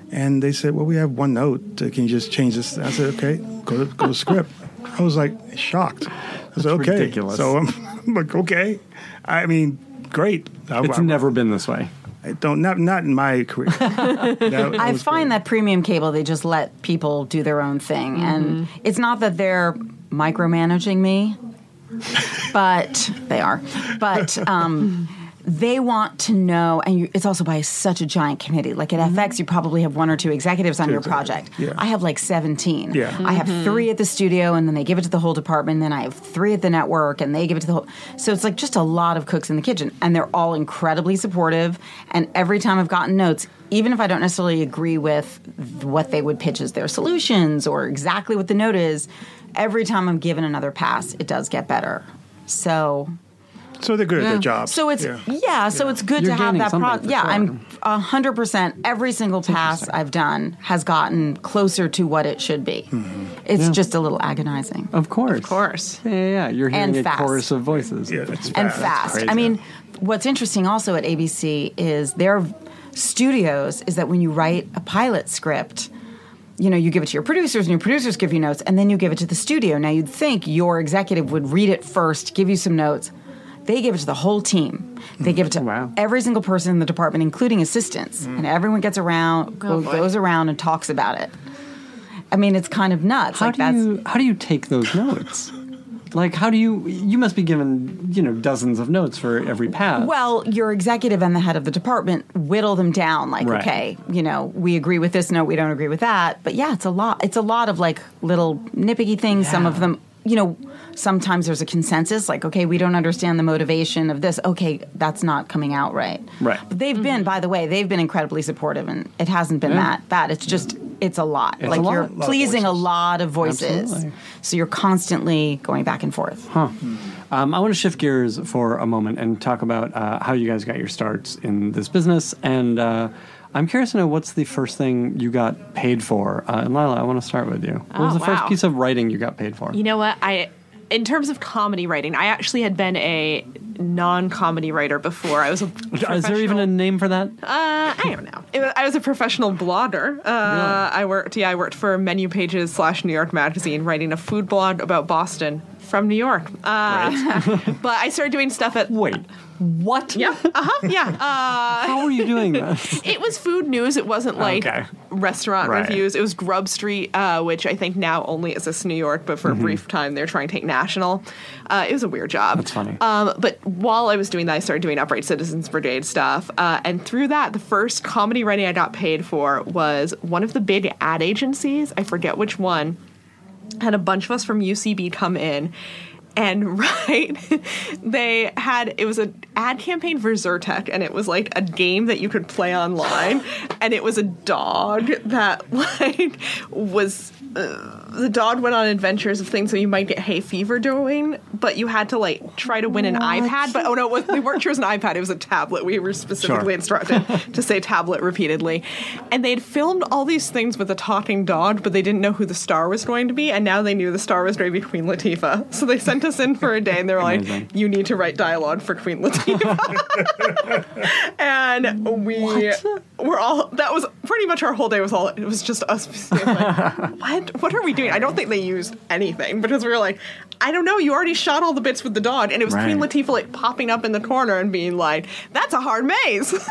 And they said, "Well, we have one note. Uh, Can you just change this?" I said, "Okay, go to go to script." I was like shocked. I said, "Okay." ridiculous. So I'm, I'm like, "Okay." I mean, great. I, it's I- never been this way. I don't not not in my career. That I find great. that premium cable they just let people do their own thing, and it's not that they're micromanaging me, but they are. But um, they want to know, and you, it's also by such a giant committee. Like at mm-hmm. FX, you probably have one or two executives on your Exactly. project. Yeah. I have like seventeen. Yeah. I have mm-hmm. three at the studio, and then they give it to the whole department. And then I have three at the network, and they give it to the whole. So it's like just a lot of cooks in the kitchen, and they're all incredibly supportive. And every time I've gotten notes, even if I don't necessarily agree with what they would pitch as their solutions or exactly what the note is, every time I'm given another pass, it does get better. So so they're good at their job. so it's Yeah. yeah, so it's good You're to have that something pro- yeah sure. i'm a hundred percent every single pass i've done has gotten closer to what it should be Mm-hmm. it's Yeah. just a little agonizing Of course. Of course. Yeah, yeah, yeah. You're hearing And a fast. chorus of voices. Yeah, it's and fast. fast i mean what's interesting also at abc is their studios is that when you write a pilot script you know, you give it to your producers, and your producers give you notes, and then you give it to the studio. Now, you'd think your executive would read it first, give you some notes. They give it to the whole team. They give it to mm. Wow. every single person in the department, including assistants, mm. and everyone gets around, go, boy. goes around, and talks about it. I mean, it's kind of nuts. How like do that's you how do you take those notes? Like how do you you must be given, you know, dozens of notes for every pass. Well, your executive and the head of the department whittle them down. Like, Right. okay, you know, we agree with this. note, we don't agree with that. But yeah, it's a lot. It's a lot of like little nitpicky things. Some of them, you know, sometimes there's a consensus. Like, okay, we don't understand the motivation of this. Okay, that's not coming out right. Right. But they've been, by the way, they've been incredibly supportive, and it hasn't been Yeah. that bad. It's just, it's a lot. It's like a lot. you're Lot pleasing a lot of voices. Absolutely. So you're constantly going back and forth. Huh. Um, I want to shift gears for a moment and talk about uh, how you guys got your starts in this business. And uh, I'm curious to know what's the first thing you got paid for. Uh, and Leila, I want to start with you. What was Oh, the first piece of writing you got paid for? You know what? I in terms of comedy writing, I actually had been a non-comedy writer before. I was a Is there even a name for that? Uh, I don't know. Was, I was a professional blogger. Uh, I worked. Yeah, I worked for MenuPages slash New York Magazine, writing a food blog about Boston from New York. Uh, but I started doing stuff at. Wait, What? Yeah. Uh huh. Yeah. Uh, How are you doing that? it was food news. It wasn't like Okay. restaurant Right. reviews. It was Grub Street, uh, which I think now only exists in New York, but for a brief time they're trying to take national. Uh, it was a weird job. Mm-hmm. That's funny. Um, but while I was doing that, I started doing Upright Citizens Brigade stuff. Uh, and through that, the first comedy writing I got paid for was one of the big ad agencies. I forget which one. Had a bunch of us from UCB come in. And right, they had it was an ad campaign for Zyrtec, and it was like a game that you could play online, and it was a dog that like was uh, the dog went on adventures of things that you might get hay fever doing, but you had to like try to win an iPad. But oh no, it was, we weren't sure it was an iPad; it was a tablet. We were specifically Sure. instructed to say tablet repeatedly, and they'd filmed all these things with a talking dog, but they didn't know who the star was going to be, and now they knew the star was going to be Queen Latifah. So they sent us in for a day, and they were like, "You need to write dialogue for Queen Latifah." and we were all that was pretty much our whole day was all it was just us like what what are we doing i don't think they used anything because we were like i don't know you already shot all the bits with the dog and it was queen Right. latifah like popping up in the corner and being like that's a hard maze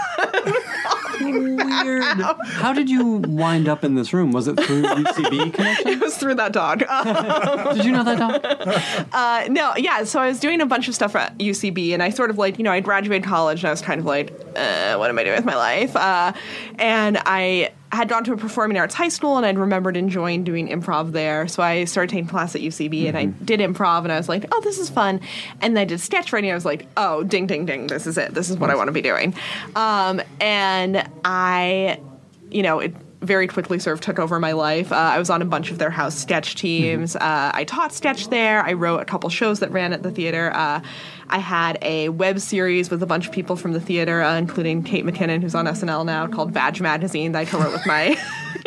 Weird. How did you wind up in this room? Was it through UCB connection? it was through that dog Did you know that dog? Uh, no, yeah. So I was doing a bunch of stuff at UCB, and I sort of like, you know, I graduated college, and I was kind of like, uh, what am I doing with my life? Uh, and I had gone to a performing arts high school, and I'd remembered enjoying doing improv there. So I started taking class at UCB, and I did improv, and I was like, oh, this is fun. And then I did sketch writing. I was like, oh, ding, ding, ding, this is it. This is what I want to be doing. Um, and I, you know, it very quickly sort of took over my life. Uh, I was on a bunch of their house sketch teams. Uh, I taught sketch there. I wrote a couple shows that ran at the theater. Uh, I had a web series with a bunch of people from the theater, uh, including Kate McKinnon, who's on SNL now, called Badge Magazine that I co-wrote with my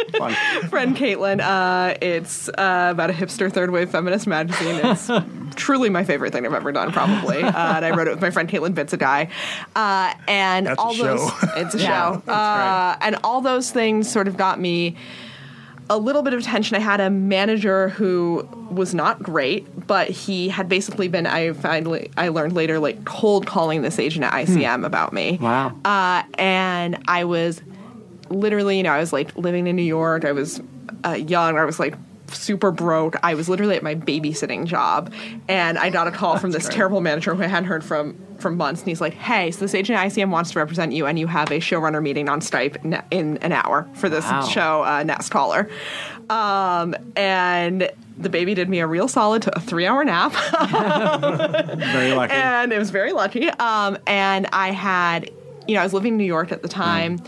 friend Caitlin. Uh, it's uh, about a hipster third wave feminist magazine. It's truly my favorite thing I've ever done, probably. Uh, and I wrote it with my friend Caitlin Bitzegaio. Uh, and That's a all those, show. it's a Yeah, show. Uh, and all those things sort of got me a little bit of attention. I had a manager who was not great, but he had basically been. I finally I learned later like cold calling this agent at ICM about me. Wow. Uh, and I was literally, you know, I was like living in New York. I was uh, young. I was like super broke. I was literally at my babysitting job, and I got a call from this terrible manager who I hadn't heard from from months. And he's like, "Hey, so this agent at ICM wants to represent you, and you have a showrunner meeting on Skype in, in an hour for this Wow. show, uh, Next Caller." Um, and the baby did me a real solid, a three hour nap. Very lucky. and it was very lucky. Um, and I had, you know, I was living in New York at the time,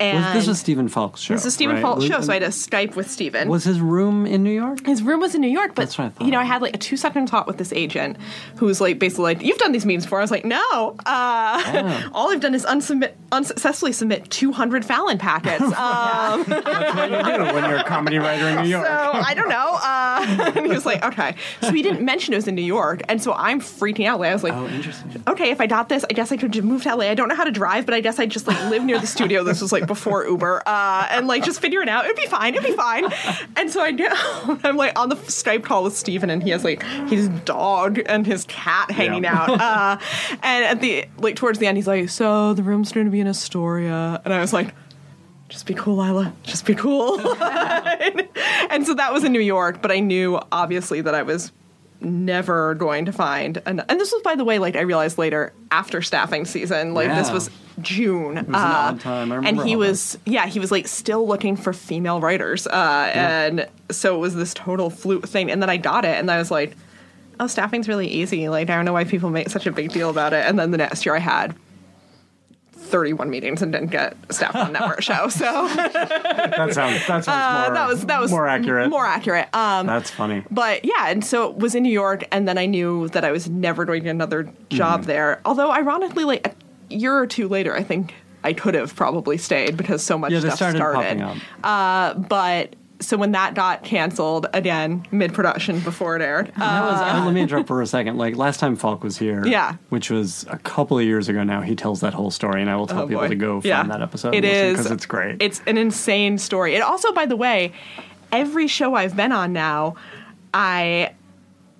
and Was- this was Stephen Falk's show. this is Stephen right? Falk's show, so I had a Skype with Stephen. Was his room in New York? his room was in New York, but That's what I thought. you know, I had like a two second talk with this agent who was like basically like, "You've done these meetings before." I was like, "No, uh, all I've done is unsubmit, unsuccessfully submit 200 Fallon packets." um, That's what you do when you're a comedy writer in New York. So I don't know. Uh, and he was like, okay. So he didn't mention it was in New York, and so I'm freaking out. Like, I was like, oh, interesting. okay, if I got this, I guess I could just move to LA. I don't know how to drive, but I guess I just like live near the studio. This was like before Uber, uh, and like just figure it out. It'd be fine. It'd be fine. And so I get home. I'm like on the Skype call with Stephen, and he has like his dog and his cat hanging Yeah. out. Uh, and at the like towards the end, he's like, so the room's going to be in Astoria, and I was like. Just be cool, Leila. Just be cool. and so that was in New York, but I knew obviously that I was never going to find an and this was by the way like I realized later after staffing season like this was June was an odd time. I and he was yeah he was like still looking for female writers uh, and so it was this total flute thing and then I got it and I was like oh staffing's really easy. Like I don't know why people make such a big deal about it. And then the next year I had 31 meetings and didn't get staffed on a network show so That sounds that sounds uh, more, that was that was more accurate. more accurate um That's funny. but yeah, and so it was in New York, and then I knew that I was never going to another job Mm-hmm. there. Although, ironically, like a year or two later, I think I could have probably stayed because so much Yeah, stuff started popping up. Uh, but so when that got canceled again mid production before it aired, uh, That was, uh, let me interrupt for a second. Like last time Falk was here, Yeah. which was a couple of years ago now. He tells that whole story, and I will tell oh people boy. to go find Yeah. that episode. It is because it's great. It's an insane story. It also, by the way, every show I've been on now, I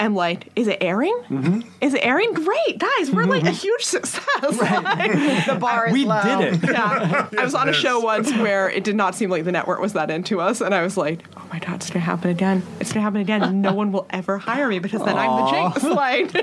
am like, is it airing? Mm-hmm. Is it airing? Great, guys, we're like a huge success. Like, the bar is we low. did it. yeah. I was on a show once where it did not seem like the network was that into us, and I was like, "Oh my god, it's gonna happen again! It's gonna happen again! and No one will ever hire me because then I'm the jinx." Like,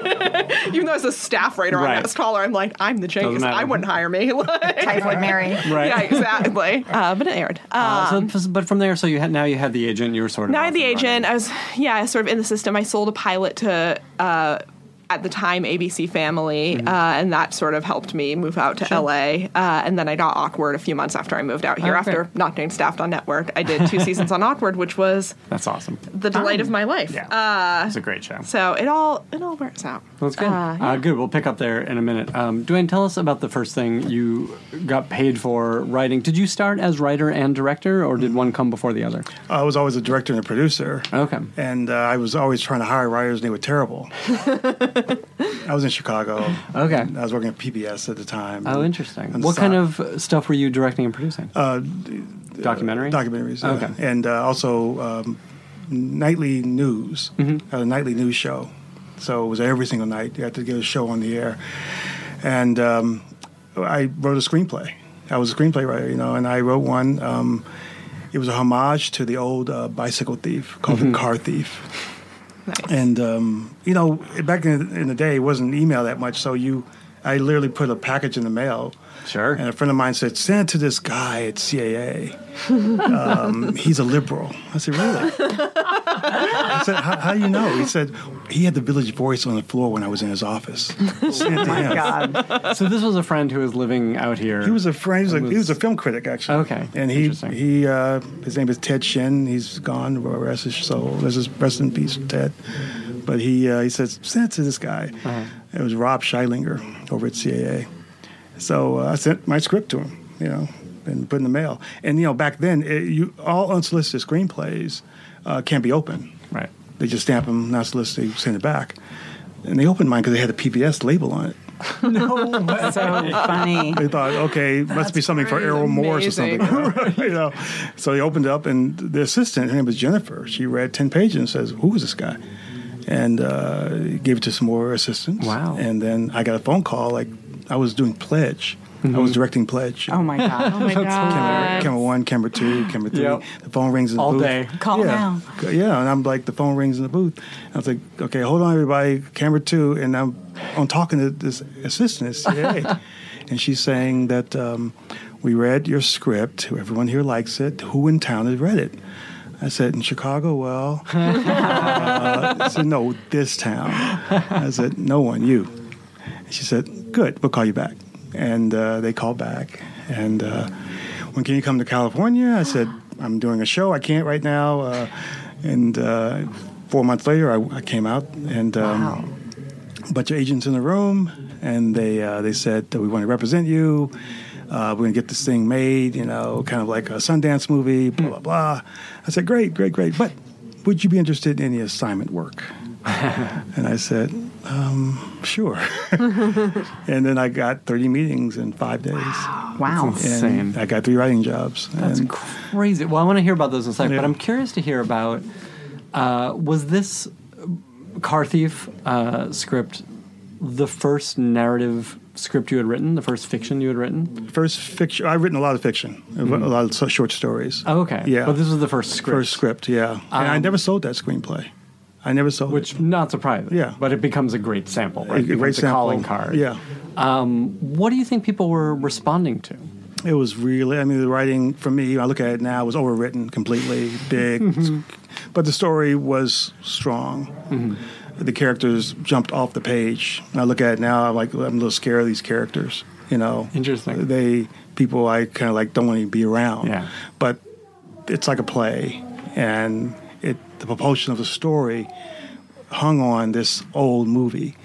even though as a staff writer on Right. Next Caller, I'm like, "I'm the jinx. I wouldn't hire me." Like, Typhoid Mary. Right. Yeah, exactly. Uh, but it aired. Um, Uh, so, but from there, so you had now you had the agent. You were sort of now I had the and running. agent. I was yeah, sort of in the system. I sold a pilot to uh, at the time ABC Family, Mm-hmm. uh, and that sort of helped me move out to LA. Uh, and then I got Awkward a few months after I moved out here. Okay. After not getting staffed on network, I did two seasons on Awkward, which was That's awesome. the delight of my life. Yeah, Uh, it's a great show. so it all it all works out. That's good. Uh, Uh, good. We'll pick up there in a minute. Um, Dwayne, tell us about the first thing you got paid for writing. Did you start as writer and director, or did one come before the other? I was always a director and a producer. Okay. And uh, I was always trying to hire writers, and they were terrible. I was in Chicago. Okay. I was working at PBS at the time. Oh, interesting. What kind of stuff were you directing and producing? Uh, Documentary. documentaries. yeah. Okay. And uh, also um, nightly news. Mm-hmm. A nightly news show. So it was every single night. You had to get a show on the air. And um, I wrote a screenplay. I was a screenplay writer, you know, and I wrote one. Um, it was a homage to the old uh, bicycle thief called Mm-hmm. the Car Thief. And um, you know, back in, in the day, it wasn't email that much. So you, I literally put a package in the mail. Sure. And a friend of mine said, "Send it to this guy at CAA. Um, he's a liberal." I said, "Really?" I said, how, "How do you know?" He said, "He had the Village Voice on the floor when I was in his office." Send it to him. God. so this was a friend who was living out here. He was a friend. He was a, he Was- was a film critic, actually. Okay, And he he uh, his name is Ted Shen. He's gone. Rest his soul. Rest his- rest in peace, Ted. But he uh, he says send it to this guy. Uh-huh. It was Rob Scheidlinger over at CAA. So uh, I sent my script to him. You know, and put in the mail. And you know, back then, it, you all unsolicited screenplays uh, can't be open. Right. They just stamp them, not solicited, they send it back. And they opened mine because they had a PBS label on it. No, that's so funny. They thought, okay, must be something for pretty Errol Morris or something. you know, so they opened it up, and the assistant, her name was Jennifer. She read ten pages and says, "Who is this guy?" And uh, gave it to some more assistants. Wow. And then I got a phone call. Like I was doing Pledge. I Mm-hmm. was directing Pledge. Oh my God. Oh my Camera, god. camera one, camera two, camera three. Yep. The phone rings in the booth. All booth. day. Call yeah. now. Yeah, and I'm like, the phone rings in the booth. I was like, okay, hold on, everybody, camera two, and I'm I'm talking to this assistant at CAA, and she's saying that um, we read your script. Everyone here likes it. Who in town has read it? I said, in Chicago. Well, uh, I said, no, this town. I said, no one, you. And she said, good, we'll call you back. And uh, they called back. And uh, when can you come to California? I said, I'm doing a show. I can't right now. Uh, and uh, four months later, I, I came out and um, a bunch of agents in the room, and they uh, they said that we want to represent you. Uh, we're gonna get this thing made, you know, kind of like a Sundance movie, blah blah blah. I said, great, great, great. But would you be interested in any assignment work? and I said, um, sure. and then I got 30 meetings in five days. Wow. And Insane. I got three writing jobs. That's and crazy. Well, I want to hear about those in a second, but I'm curious to hear about uh, was this Car Thief uh, script the first narrative script you had written, the first fiction you had written? First fiction, I've written a lot of fiction, a lot of short stories. Mm-hmm. Oh, okay. Yeah. But this was the first script. First script, yeah. and I Um, never sold that screenplay. I never sold Which, it. not surprising. Yeah. But it becomes a great sample, right? A becomes great a sample. calling card. Yeah. Um, what do you think people were responding to? It was really, I mean, the writing for me, I look at it now, it was overwritten completely, big. Mm-hmm. But the story was strong. Mm-hmm. The characters jumped off the page. I look at it now, I'm like, I'm a little scared of these characters, you know. Interesting. They, people I kind of like don't want to be around. Yeah. But it's like a play. And the propulsion of the story hung on this old movie,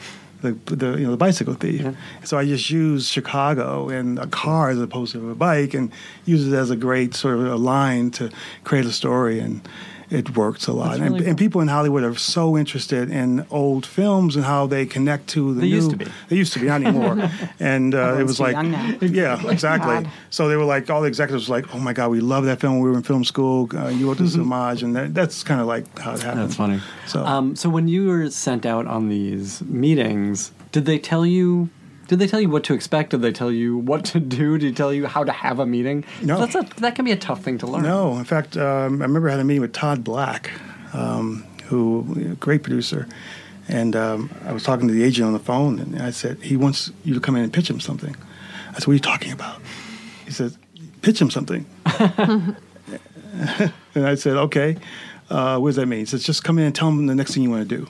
the the you know the bicycle thief. So I just used Chicago and a car as opposed to a bike, and use it as a great sort of a line to create a story. And it works a lot. That's and, really and people in Hollywood are so interested in old films and how they connect to the new. They new. used to be. They used to be, not anymore. and uh, it was like, young now. yeah, exactly. God. So they were like, all the executives were like, oh my God, we love that film. We were in film school. Uh, you wrote this homage. And that, that's kind of like how it happened. That's funny. So, um, so when you were sent out on these meetings, did they tell you? Did they tell you what to expect? Did they tell you what to do? Did they tell you how to have a meeting? No. That's a, that can be a tough thing to learn. No, in fact, um, I remember I had a meeting with Todd Black, um, who great producer, and um, I was talking to the agent on the phone, and I said he wants you to come in and pitch him something. I said, "What are you talking about?" He said, "Pitch him something." and I said, "Okay, uh, what does that mean?" He says, "Just come in and tell him the next thing you want to do."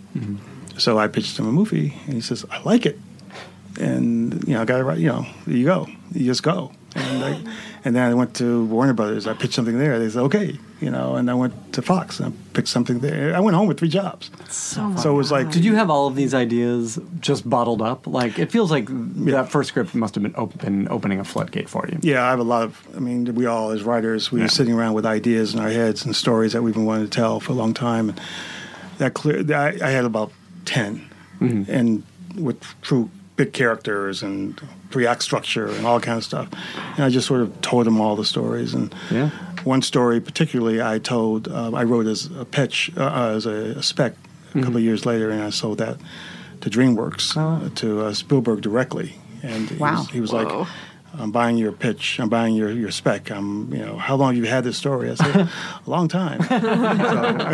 So I pitched him a movie, and he says, "I like it." And you know, I got it right. You know, you go. You just go. And I, and then I went to Warner Brothers. I pitched something there. They said, okay, you know. And I went to Fox and I picked something there. I went home with three jobs. So, So it was like, Did you have all of these ideas just bottled up? Like it feels like that first script must have been open, opening a floodgate for you. Yeah, I have a lot of. I mean, we all as writers, we Yeah. were sitting around with ideas in our heads and stories that we've been wanting to tell for a long time. And that clear, I, I had about 10 Mm-hmm. and with true big characters and three act structure and all kind of stuff. And I just sort of told them all the stories. And Yeah. one story particularly, I told, uh, I wrote as a pitch, uh, uh, as a, a spec a Mm-hmm. couple of years later, and I sold that to DreamWorks Oh. uh, to uh, Spielberg directly. And he was, he was like, I'm buying your pitch. I'm buying your, your spec. I'm, you know, how long have you had this story? I said, a long time.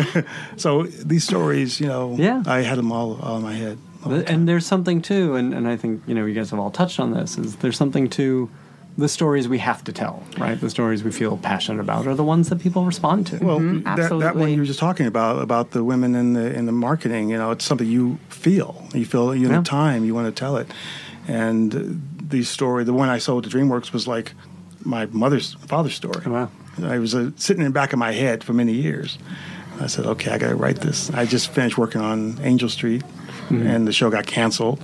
so, so these stories, you know, Yeah. I had them all, all in my head. All the time. And there's something too, and, and I think you know you guys have all touched on this. Is there's something to the stories we have to tell, right? The stories we feel passionate about are the ones that people respond to. Well, that, that one Mm-hmm. you were just talking about about the women in the in the marketing, you know, it's something you feel. You feel you Yeah. have time. You want to tell it, and uh, the story, the one I sold to DreamWorks, was like my mother's father's story. Oh, Wow. I was uh, sitting in the back of my head for many years. I said, okay, I got to write this. I just finished working on Angel Street, Mm-hmm. and the show got canceled,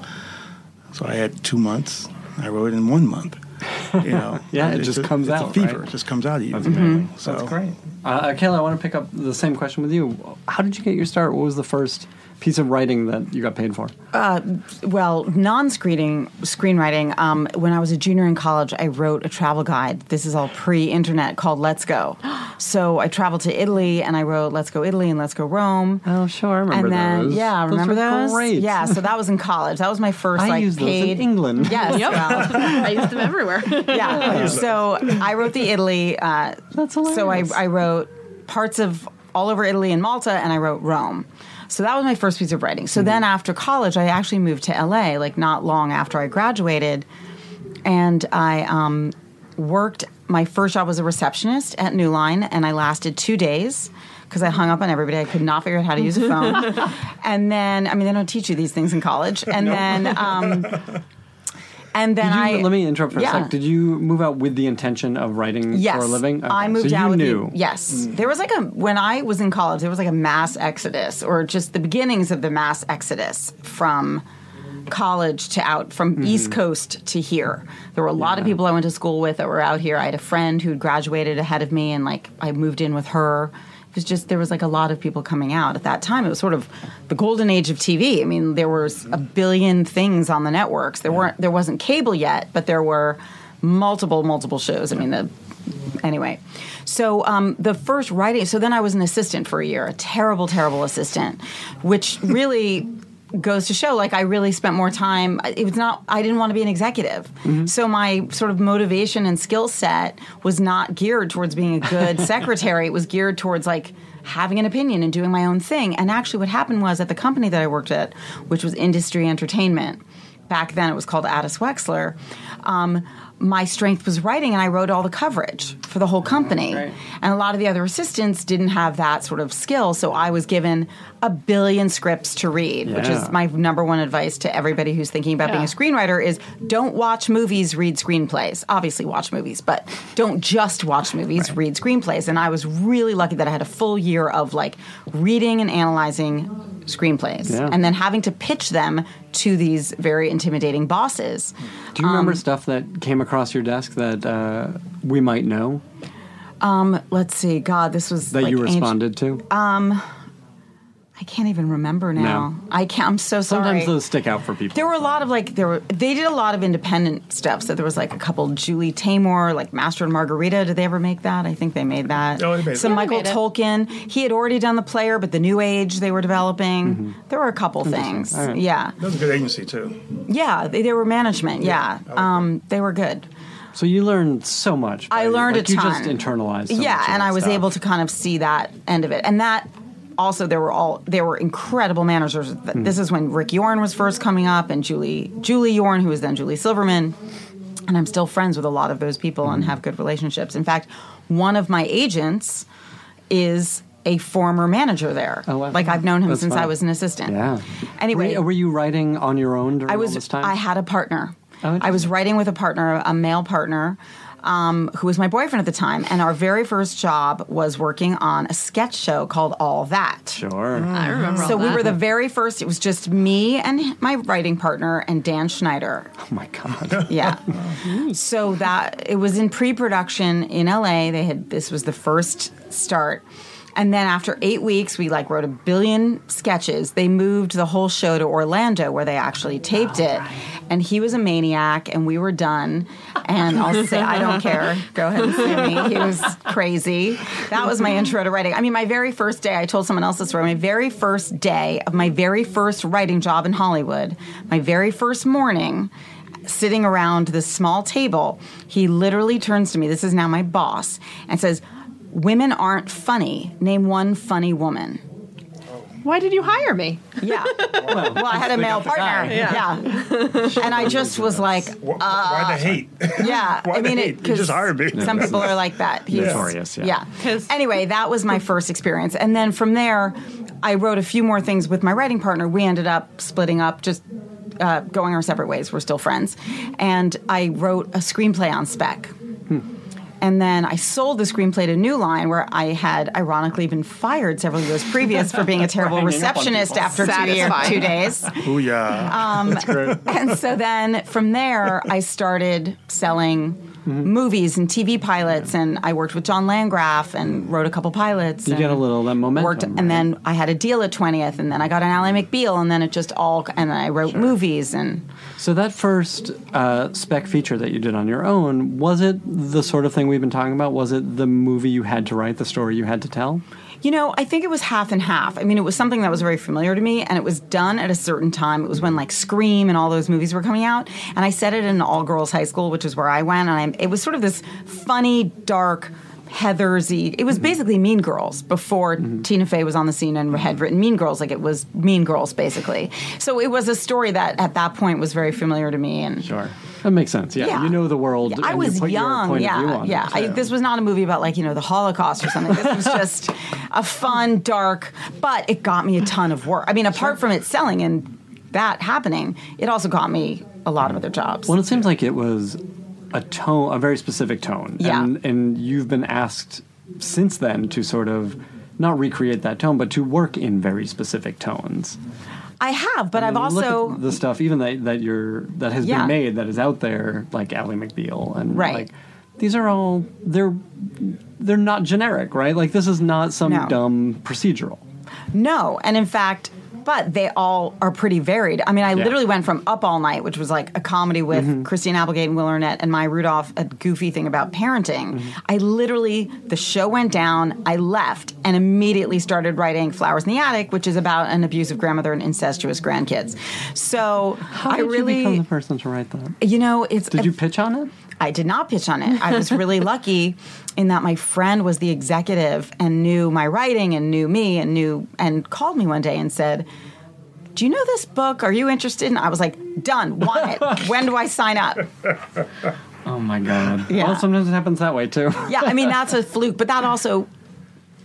so I had two months. I wrote it in one month. You know, Yeah, it It's just a- comes it's out, A fever, right? it just comes out of you. That's amazing. So That's great. Uh, Kayla, I want to pick up the same question with you. How did you get your start? What was the first piece of writing that you got paid for? Well, non-screening screenwriting. Um, when I was a junior in college, I wrote a travel guide. This is all pre-internet called Let's Go. So I traveled to Italy and I wrote Let's Go Italy and Let's Go Rome. Oh, sure, I remember and then, those. Yeah, Those remember were those? great. Yeah, so that was in college. That was my first I like used those in England. Yes, Yep. well, I used them everywhere. yeah. So I wrote the Italy. Uh, That's So I, hilarious. I wrote parts of all over Italy and Malta, and I wrote Rome. So that was my first piece of writing. So then after college, I actually moved to LA, like not long after I graduated, and I um, worked. My first job was a receptionist at New Line, and I lasted two days. Because I hung up on everybody, I could not figure out how to use a phone. and then, I mean, they don't teach you these things in college. And then, um, and then you, I let me interrupt for yeah. a sec. Did you move out with the intention of writing Yes, for a living? I moved so out you with knew. The, yes, there was like a when I was in college, there was like a mass exodus, or just the beginnings of the mass exodus from college to out from Mm-hmm. East Coast to here. There were a lot of people I went to school with that were out here. I had a friend who graduated ahead of me, and like I moved in with her. It was just there was like a lot of people coming out at that time. It was sort of the golden age of TV. I mean, there was a billion things on the networks. There weren't there wasn't cable yet, but there were multiple multiple shows. I mean, the anyway so um, the first writing so then i was an assistant for a year a terrible terrible assistant which really goes to show like i really spent more time it was not i didn't want to be an executive so my sort of motivation and skill set was not geared towards being a good secretary it was geared towards like having an opinion and doing my own thing and actually what happened was at the company that i worked at which was industry entertainment back then it was called Addis Wechsler. Um, my strength was writing, and I wrote all the coverage for the whole company. Right. And a lot of the other assistants didn't have that sort of skill, so I was given a billion scripts to read, which is my number one advice to everybody who's thinking about being a screenwriter: is don't watch movies, read screenplays. Obviously, watch movies, but don't just watch movies, read screenplays. And I was really lucky that I had a full year of like reading and analyzing screenplays, Yeah. and then having to pitch them to these very intimidating bosses. Do you remember Um, stuff that came across your desk that uh, we might know? Let's see. God, this was that like you ancient- responded to? I can't even remember now. No. I can't. I'm so sorry. Sometimes those stick out for people. There were a lot of like there were they did a lot of independent stuff. So there was like a couple Julie Taymor, like Master and Margarita. Did they ever make that? I think they made that. Oh, they made Some that. Michael made it. Tolkin. He had already done the player, but the New Age they were developing. There were a couple things. All right. Yeah, That was a good agency too. yeah. They, they were management. Yeah, I like um, they were good. So you learned so much. I learned like, a You ton. just internalized. So yeah, much of and that I was stuff. able to kind of see that end of it, and that also there were all there were incredible managers. Hmm. This is when Rick Yorn was first coming up, and Julie Julie Yorn, who was then Julie Silverman, and I'm still friends with a lot of those people Hmm. and have good relationships. In fact, one of my agents is a former manager there. Oh, wow. Like I've known him That's since fun. I was an assistant. Yeah. Anyway, were, were you writing on your own during I was. this time? I had a partner. Oh, I was writing with a partner, a male partner, um, who was my boyfriend at the time, and our very first job was working on a sketch show called All That. Sure. I remember. So all we that. were the very first. It was just me and my writing partner and Dan Schneider. Oh my god. Yeah. so that it was in pre-production in LA. They had this was the first start. And then after eight weeks, we like wrote a billion sketches. They moved the whole show to Orlando, where they actually taped it. And he was a maniac, and we were done. And I'll say, I don't care. Go ahead and sue me. He was crazy. That was my intro to writing. I mean, my very first day. I told someone else this story. My very first day of my very first writing job in Hollywood. My very first morning sitting around this small table, he literally turns to me, this is now my boss, and says, Women aren't funny. Name one funny woman. Why did you hire me? Yeah. well, I had a male got the guy. partner. Yeah. and I just was like, Wh- Why the hate? yeah. Why I mean, the it hate? You just hired me. Some people are like that. He's, Notorious, yeah. Yeah. Anyway, that was my first experience, and then from there, I wrote a few more things with my writing partner. We ended up splitting up, just uh, going our separate ways. We're still friends, and I wrote a screenplay on spec. And then I sold the screenplay to New Line, where I had ironically been fired several years previous for being a terrible hanging up on receptionist after two, years, Satisfying. two days. Oh yeah. Um, and so then from there, I started selling movies and TV pilots, and I worked with John Landgraf and wrote a couple pilots. You and get a little that momentum, Worked, right? and then I had a deal at 20th, and then I got an Ally McBeal, and then it just all, and then I wrote movies, and So that first uh, spec feature that you did on your own, was it the sort of thing we've been talking about? Was it the movie you had to write, the story you had to tell? You know, I think it was half and half. I mean, it was something that was very familiar to me, and it was done at a certain time. It was when like Scream and all those movies were coming out, and I set it in an all girls high school, which is where I went, and I, it was sort of this funny, dark. Heathersy. It was mm-hmm. basically Mean Girls before mm-hmm. Tina Fey was on the scene and had written Mean Girls. Like it was Mean Girls, basically. So it was a story that at that point was very familiar to me. And Sure. That makes sense. Yeah. Yeah. You know the world. yeah, I and you was young. yeah, it. yeah. I, this was not a movie about like you know the Holocaust or something. This was just a fun, dark, but it got me a ton of work. I mean, apart from it selling and that happening, it also got me a lot of other jobs. Well, it seems like it was a tone, a very specific tone. Yeah. And, and you've been asked since then to sort of not recreate that tone, but to work in very specific tones. I have, but I've And you look also at the stuff even that that you're that has Yeah. been made that is out there, like Ally McBeal, and Right. like these are all they're they're not generic, right? Like this is not some No. dumb procedural. No, and in fact, but they all are pretty varied. I mean, I Yeah. literally went from Up All Night, which was like a comedy with Mm-hmm. Christina Applegate and Will Arnett, and Maya Rudolph, a goofy thing about parenting. Mm-hmm. I literally, the show went down, I left, and immediately started writing Flowers in the Attic, which is about an abusive grandmother and incestuous grandkids. So How I did really, you become the person to write that? you know, it's Did you pitch on it? I did not pitch on it. I was really lucky in that my friend was the executive and knew my writing and knew me and knew and called me one day and said, "Do you know this book? Are you interested?" And I was like, "Done. Want it. when do I sign up?" Oh my god! Yeah. Well, sometimes it happens that way too. Yeah, I mean that's a fluke, but that also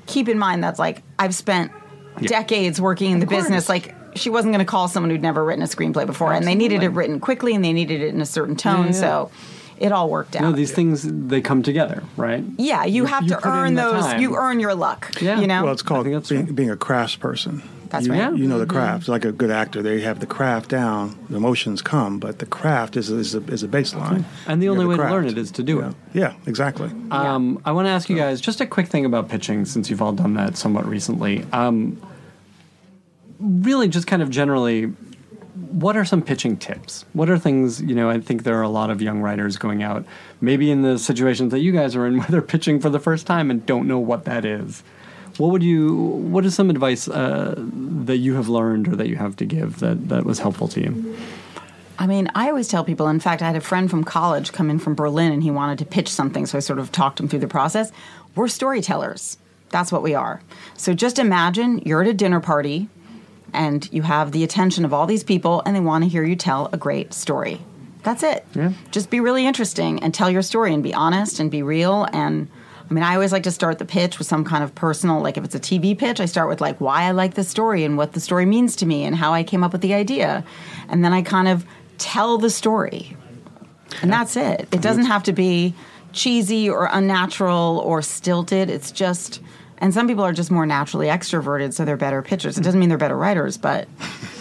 keep in mind that's like I've spent Yeah. decades working in the course. business like she wasn't going to call someone who'd never written a screenplay before and they needed it written quickly and they needed it in a certain tone Yeah, yeah. so it all worked out No, these things they come together, right? Yeah, you have to put in earn those. time. You earn your luck. Yeah. You know. Well, it's called being, right. being a craftsperson. That's you, right. You know the craft. Like a good actor, they have the craft down. The emotions come, but the craft is is a, is a baseline. And the You only have way to learn it is to do yeah. it. Yeah, exactly. Um, I want to ask you guys just a quick thing about pitching, since you've all done that somewhat recently. Um, really, just kind of generally, what are some pitching tips? What are things, you know, I think there are a lot of young writers going out, maybe in the situations that you guys are in, where they're pitching for the first time and don't know what that is. What would you, what is some advice uh, that you have learned or that you have to give that, that was helpful to you? I mean, I always tell people, in fact, I had a friend from college come in from Berlin and he wanted to pitch something, so I sort of talked him through the process. We're storytellers. That's what we are. So just imagine you're at a dinner party and you have the attention of all these people and they want to hear you tell a great story. That's it. Yeah. Just be really interesting and tell your story and be honest and be real and I mean, I always like to start the pitch with some kind of personal, like if it's a TV pitch, I start with like why I like the story and what the story means to me and how I came up with the idea. And then I kind of tell the story. And that's it. It doesn't have to be cheesy or unnatural or stilted. It's just, and some people are just more naturally extroverted, so they're better pitchers. It doesn't mean they're better writers, but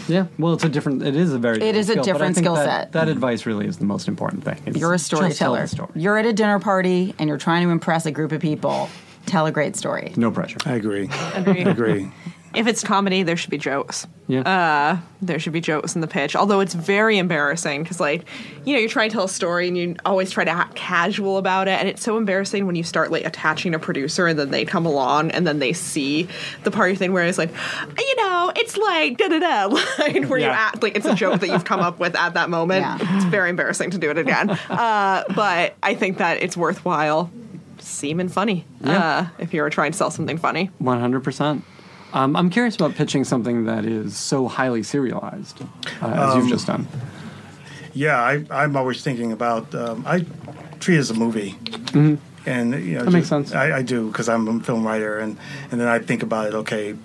Yeah, well, it's a different. It is a very. It is a skill, different skill that- set. That advice really is the most important thing. It's you're a just tell the storyteller. story. You're at a dinner party and you're trying to impress a group of people. Tell a great story. No pressure. I agree. Agree. I agree. If it's comedy, there should be jokes. Yeah. Uh, there should be jokes in the pitch. Although it's very embarrassing because, like, you know, you're trying to tell a story and you always try to act casual about it, and it's so embarrassing when you start like attaching a producer and then they come along and then they see the party thing where it's like, you know, it's like da da da, like where you act like it's a joke that you've come up with at that moment. Yeah. It's very embarrassing to do it again. Uh, but I think that it's worthwhile seeming funny Yeah. uh, if you're trying to sell something funny. One hundred percent. Um, I'm curious about pitching something that is so highly serialized, uh, as Um, you've just done. Yeah, I, I'm always thinking about. Um, I treat it as a movie, and you know That makes sense. I, I do because I'm a film writer, and and then I think about it. Okay,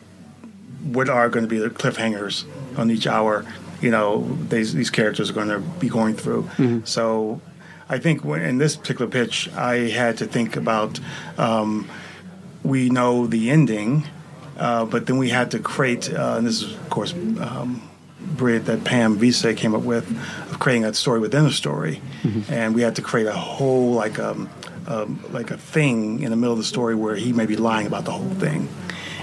what are going to be the cliffhangers on each hour? You know, these these characters are going to be going through. Mm-hmm. So, I think when, in this particular pitch, I had to think about. Um, we know the ending, uh, but then we had to create, uh, and this is of course um, brilliant that Pam Veasey came up with of creating a story within a story, and we had to create a whole like um, um, like a thing in the middle of the story where he may be lying about the whole thing.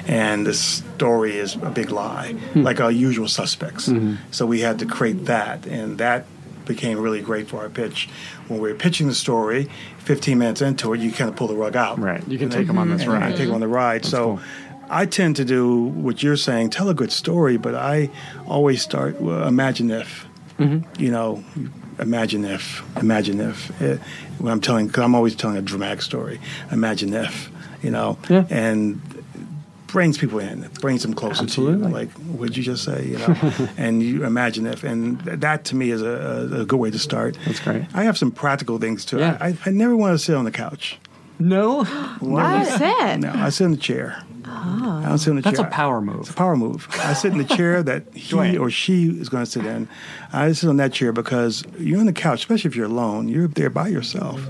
And the story is a big lie, like our usual suspects. So we had to create that, and that became really great for our pitch. When we were pitching the story, 15 minutes into it, you kind of pull the rug out. Right. You can And take then- them on this ride. Take them on the ride. so cool. I tend to do what you're saying, tell a good story, but I always start, well, imagine if, Mm-hmm. you know, imagine if, imagine if. Uh, when I'm telling, because I'm always telling a dramatic story, imagine if, you know, Yeah. and brings people in, brings them closer Absolutely. to you. Like, what'd you just say, you know? and you imagine if, and th- that to me is a, a, a good way to start. That's great. I have some practical things too. Yeah. I, I, I never want to sit on the couch. No, What is it? No, I sit in the chair. Ah, I don't sit in the chair. that's a power move. It's a power move. I sit in the chair that he or she is going to sit in. I sit on that chair because you're on the couch, especially if you're alone. You're there by yourself,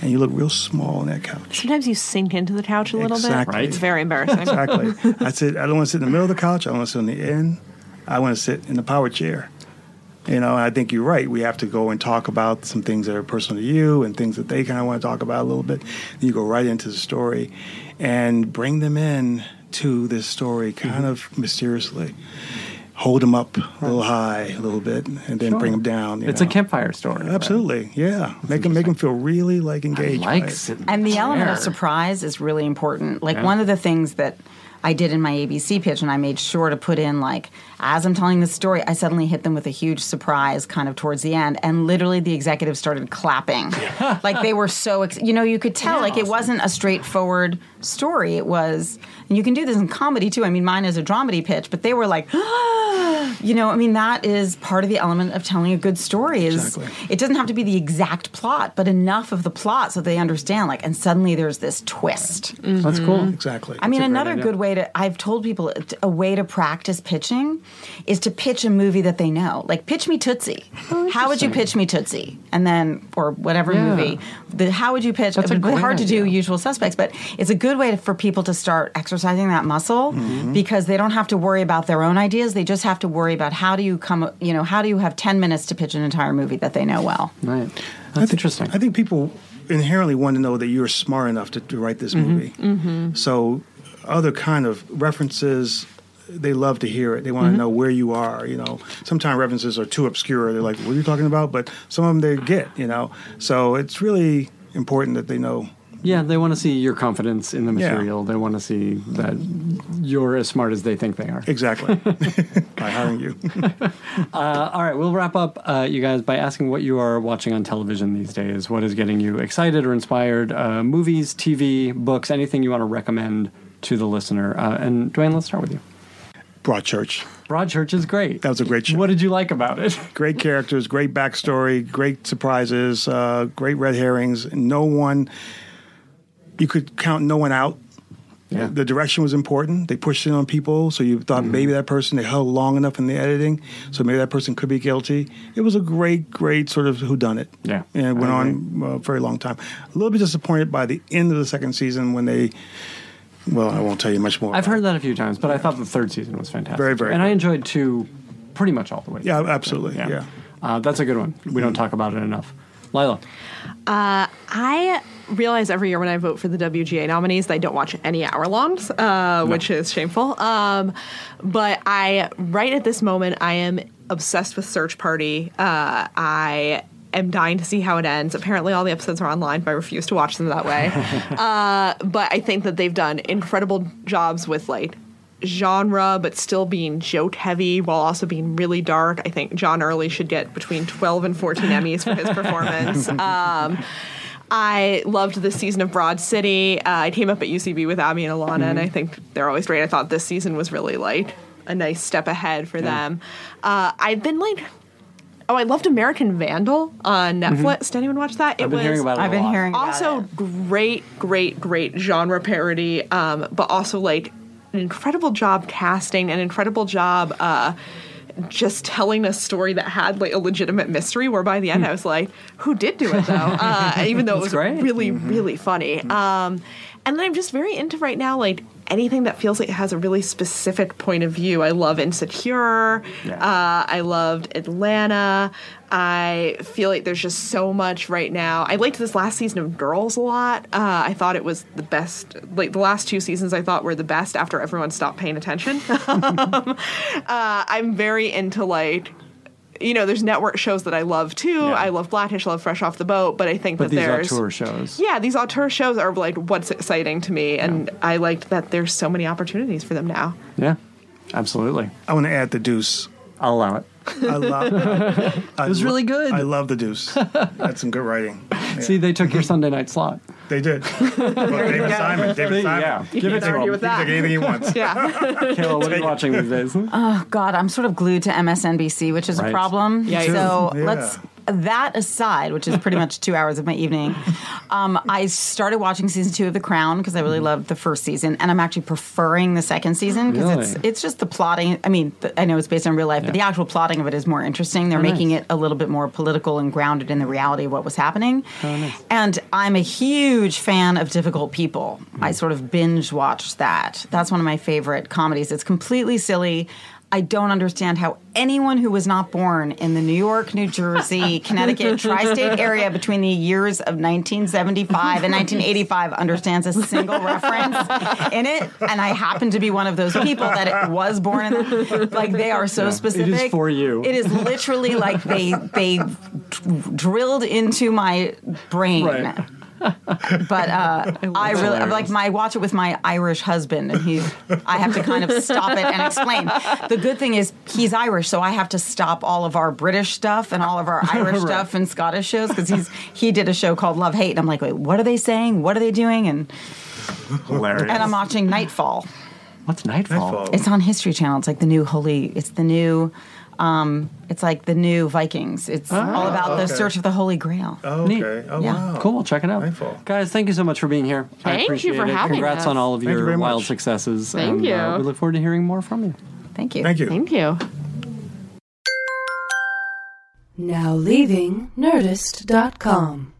and you look real small on that couch. Sometimes you sink into the couch a little Exactly. bit. Right. It's very embarrassing. Exactly. I sit. I don't want to sit in the middle of the couch. I want to sit on the end. I want to sit in the power chair. You know, I think you're right. We have to go and talk about some things that are personal to you and things that they kind of want to talk about a little bit. Then you go right into the story and bring them in to this story kind mm-hmm. of mysteriously. Hold them up a little high, a little bit, and then Sure. bring them down. you It's a campfire story. right? Absolutely, yeah. Make them make them feel really like engaged. by like it. sitting. And in the element of surprise is really important. Like Yeah. one of the things that I did in my ABC pitch, and I made sure to put in like as I'm telling the story, I suddenly hit them with a huge surprise kind of towards the end, and literally the executives started clapping, like they were so ex- you know you could tell like it wasn't a straightforward story. It was, and you can do this in comedy too. I mean, mine is a dramedy pitch, but they were like. you know, I mean, that is part of the element of telling a good story. Is Exactly. it doesn't have to be the exact plot, but enough of the plot so they understand. Like, and suddenly there's this twist. That's cool. Mm-hmm. Exactly. I mean, another idea. good way to, I've told people a way to practice pitching is to pitch a movie that they know. Like, pitch me Tootsie. how would you pitch me Tootsie? And then, or whatever Yeah. movie. The, how would you pitch? That's a It's great hard to do usual suspects, but it's a good way to, for people to start exercising that muscle Mm-hmm. because they don't have to worry about their own ideas. They just have to worry about how do you come, you know, how do you have 10 minutes to pitch an entire movie that they know well? Right. I That's think, interesting. I think people inherently want to know that you're smart enough to, to write this movie. So, other kind of references, they love to hear it. They want to know where you are. You know, sometimes references are too obscure. They're like, "What are you talking about?" But some of them they get. You know, so it's really important that they know. Yeah, they want to see your confidence in the Yeah. material. They want to see that you're as smart as they think they are. Exactly. By hiring you. Uh, all right, we'll wrap up, uh, you guys, by asking what you are watching on television these days. What is getting you excited or inspired? Uh, movies, TV, books, anything you want to recommend to the listener. Uh, and Dwayne, let's start with you. Broadchurch. Broadchurch is great. That was a great show. What did you like about it? great characters, great backstory, great surprises, uh, great red herrings. No one, you could count no one out. Yeah. The direction was important. They pushed it on people, so you thought maybe that person they held long enough in the editing, so maybe that person could be guilty. It was a great, great sort of whodunit. Yeah, and it went on uh, a very long time. A little bit disappointed by the end of the second season when they. Well, I won't tell you much more. I've about heard it. that a few times, but I thought the third season was fantastic. Very, very And I enjoyed two pretty much all the way. Yeah, through. absolutely. Yeah. Uh, that's a good one. We don't talk about it enough. Leila. I realize every year when I vote for the WGA nominees that I don't watch any hour longs, uh, which is shameful. Um, but I, right at this moment, I am obsessed with Search Party. Uh, I am dying to see how it ends. Apparently, all the episodes are online, but I refuse to watch them that way. uh, but I think that they've done incredible jobs with like genre, but still being joke heavy while also being really dark. I think John Early should get between 12 and 14 Emmys for his performance. Um, I loved this season of Broad City. Uh, I came up at UCB with Abbi and Ilana, and I think they're always great. I thought this season was really like a nice step ahead for them. Uh, I've been like, oh, I loved American Vandal on Netflix. Did anyone watch that? It was I've been hearing about it. I've a been lot. hearing about also great great great genre parody um, but also like an incredible job casting an incredible job uh, just telling a story that had like a legitimate mystery where by the end i was like who did do it though uh, even though it was great. really really funny um, and then i'm just very into right now like anything that feels like it has a really specific point of view i love insecure Yeah. uh, i loved atlanta I feel like there's just so much right now. I liked this last season of Girls a lot. Uh, I thought it was the best. Like the last two seasons, I thought were the best after everyone stopped paying attention. uh, I'm very into like. You know, there's network shows that I love too. Yeah. I love Blackish, I love Fresh Off the Boat, but I think But that these there's auteur shows. yeah, these auteur shows are like what's exciting to me, and I liked that there's so many opportunities for them now. Yeah, absolutely. I want to add the Deuce. I'll allow it. I love. it It was really good. I love the Deuce. That's some good writing. Yeah. See, they took your Sunday night slot. They did. Well, David Simon. David Simon. Yeah, He give it can to argue him. with He can that. take anything he wants. Yeah. Kayla, what are you watching these days? Oh God, I'm sort of glued to MSNBC, which is Right. a problem. Yikes. So Yeah. let's that aside, which is pretty much two hours of my evening. Um, I started watching season two of The Crown because I really loved the first season, and I'm actually preferring the second season because it's Really? it's just the plotting. I mean, the, I know it's based on real life, but the actual plotting of it is more interesting. They're Oh, making nice. it a little bit more political and grounded in the reality of what was happening. Oh, nice. And I'm a huge fan of Difficult People. I sort of binge watched that. That's one of my favorite comedies. It's completely silly. I don't understand how anyone who was not born in the New York, New Jersey, Connecticut tri state area between the years of 1975 and 1985 understands a single reference in it. And I happen to be one of those people that it was born in. The, like, they are so Yeah. specific. It is for you. It is literally like they, they drilled into my brain Right. But uh, I really hilarious. like my I watch it with my Irish husband, and he I have to kind of stop it and explain. The good thing is he's Irish, so I have to stop all of our British stuff and all of our Irish Right. stuff and Scottish shows because he's he did a show called Love Hate, and I'm like, wait, what are they saying? What are they doing? And Hilarious. and I'm watching Knightfall. What's Knightfall? Knightfall. It's on History Channel. It's like the new holy. It's the new. Um, it's like the new Vikings. It's all about the search of the Holy Grail. Oh, Neat. okay. Oh, Yeah. wow. Cool. Check it out. Knightfall. Guys, thank you so much for being here. I Thank you appreciate for it. having Congrats us. on all of Thank your very wild much. successes. Thank and, you. Uh, we look forward to hearing more from you. Thank you. Thank you. Thank you. Now leaving Nerdist.com.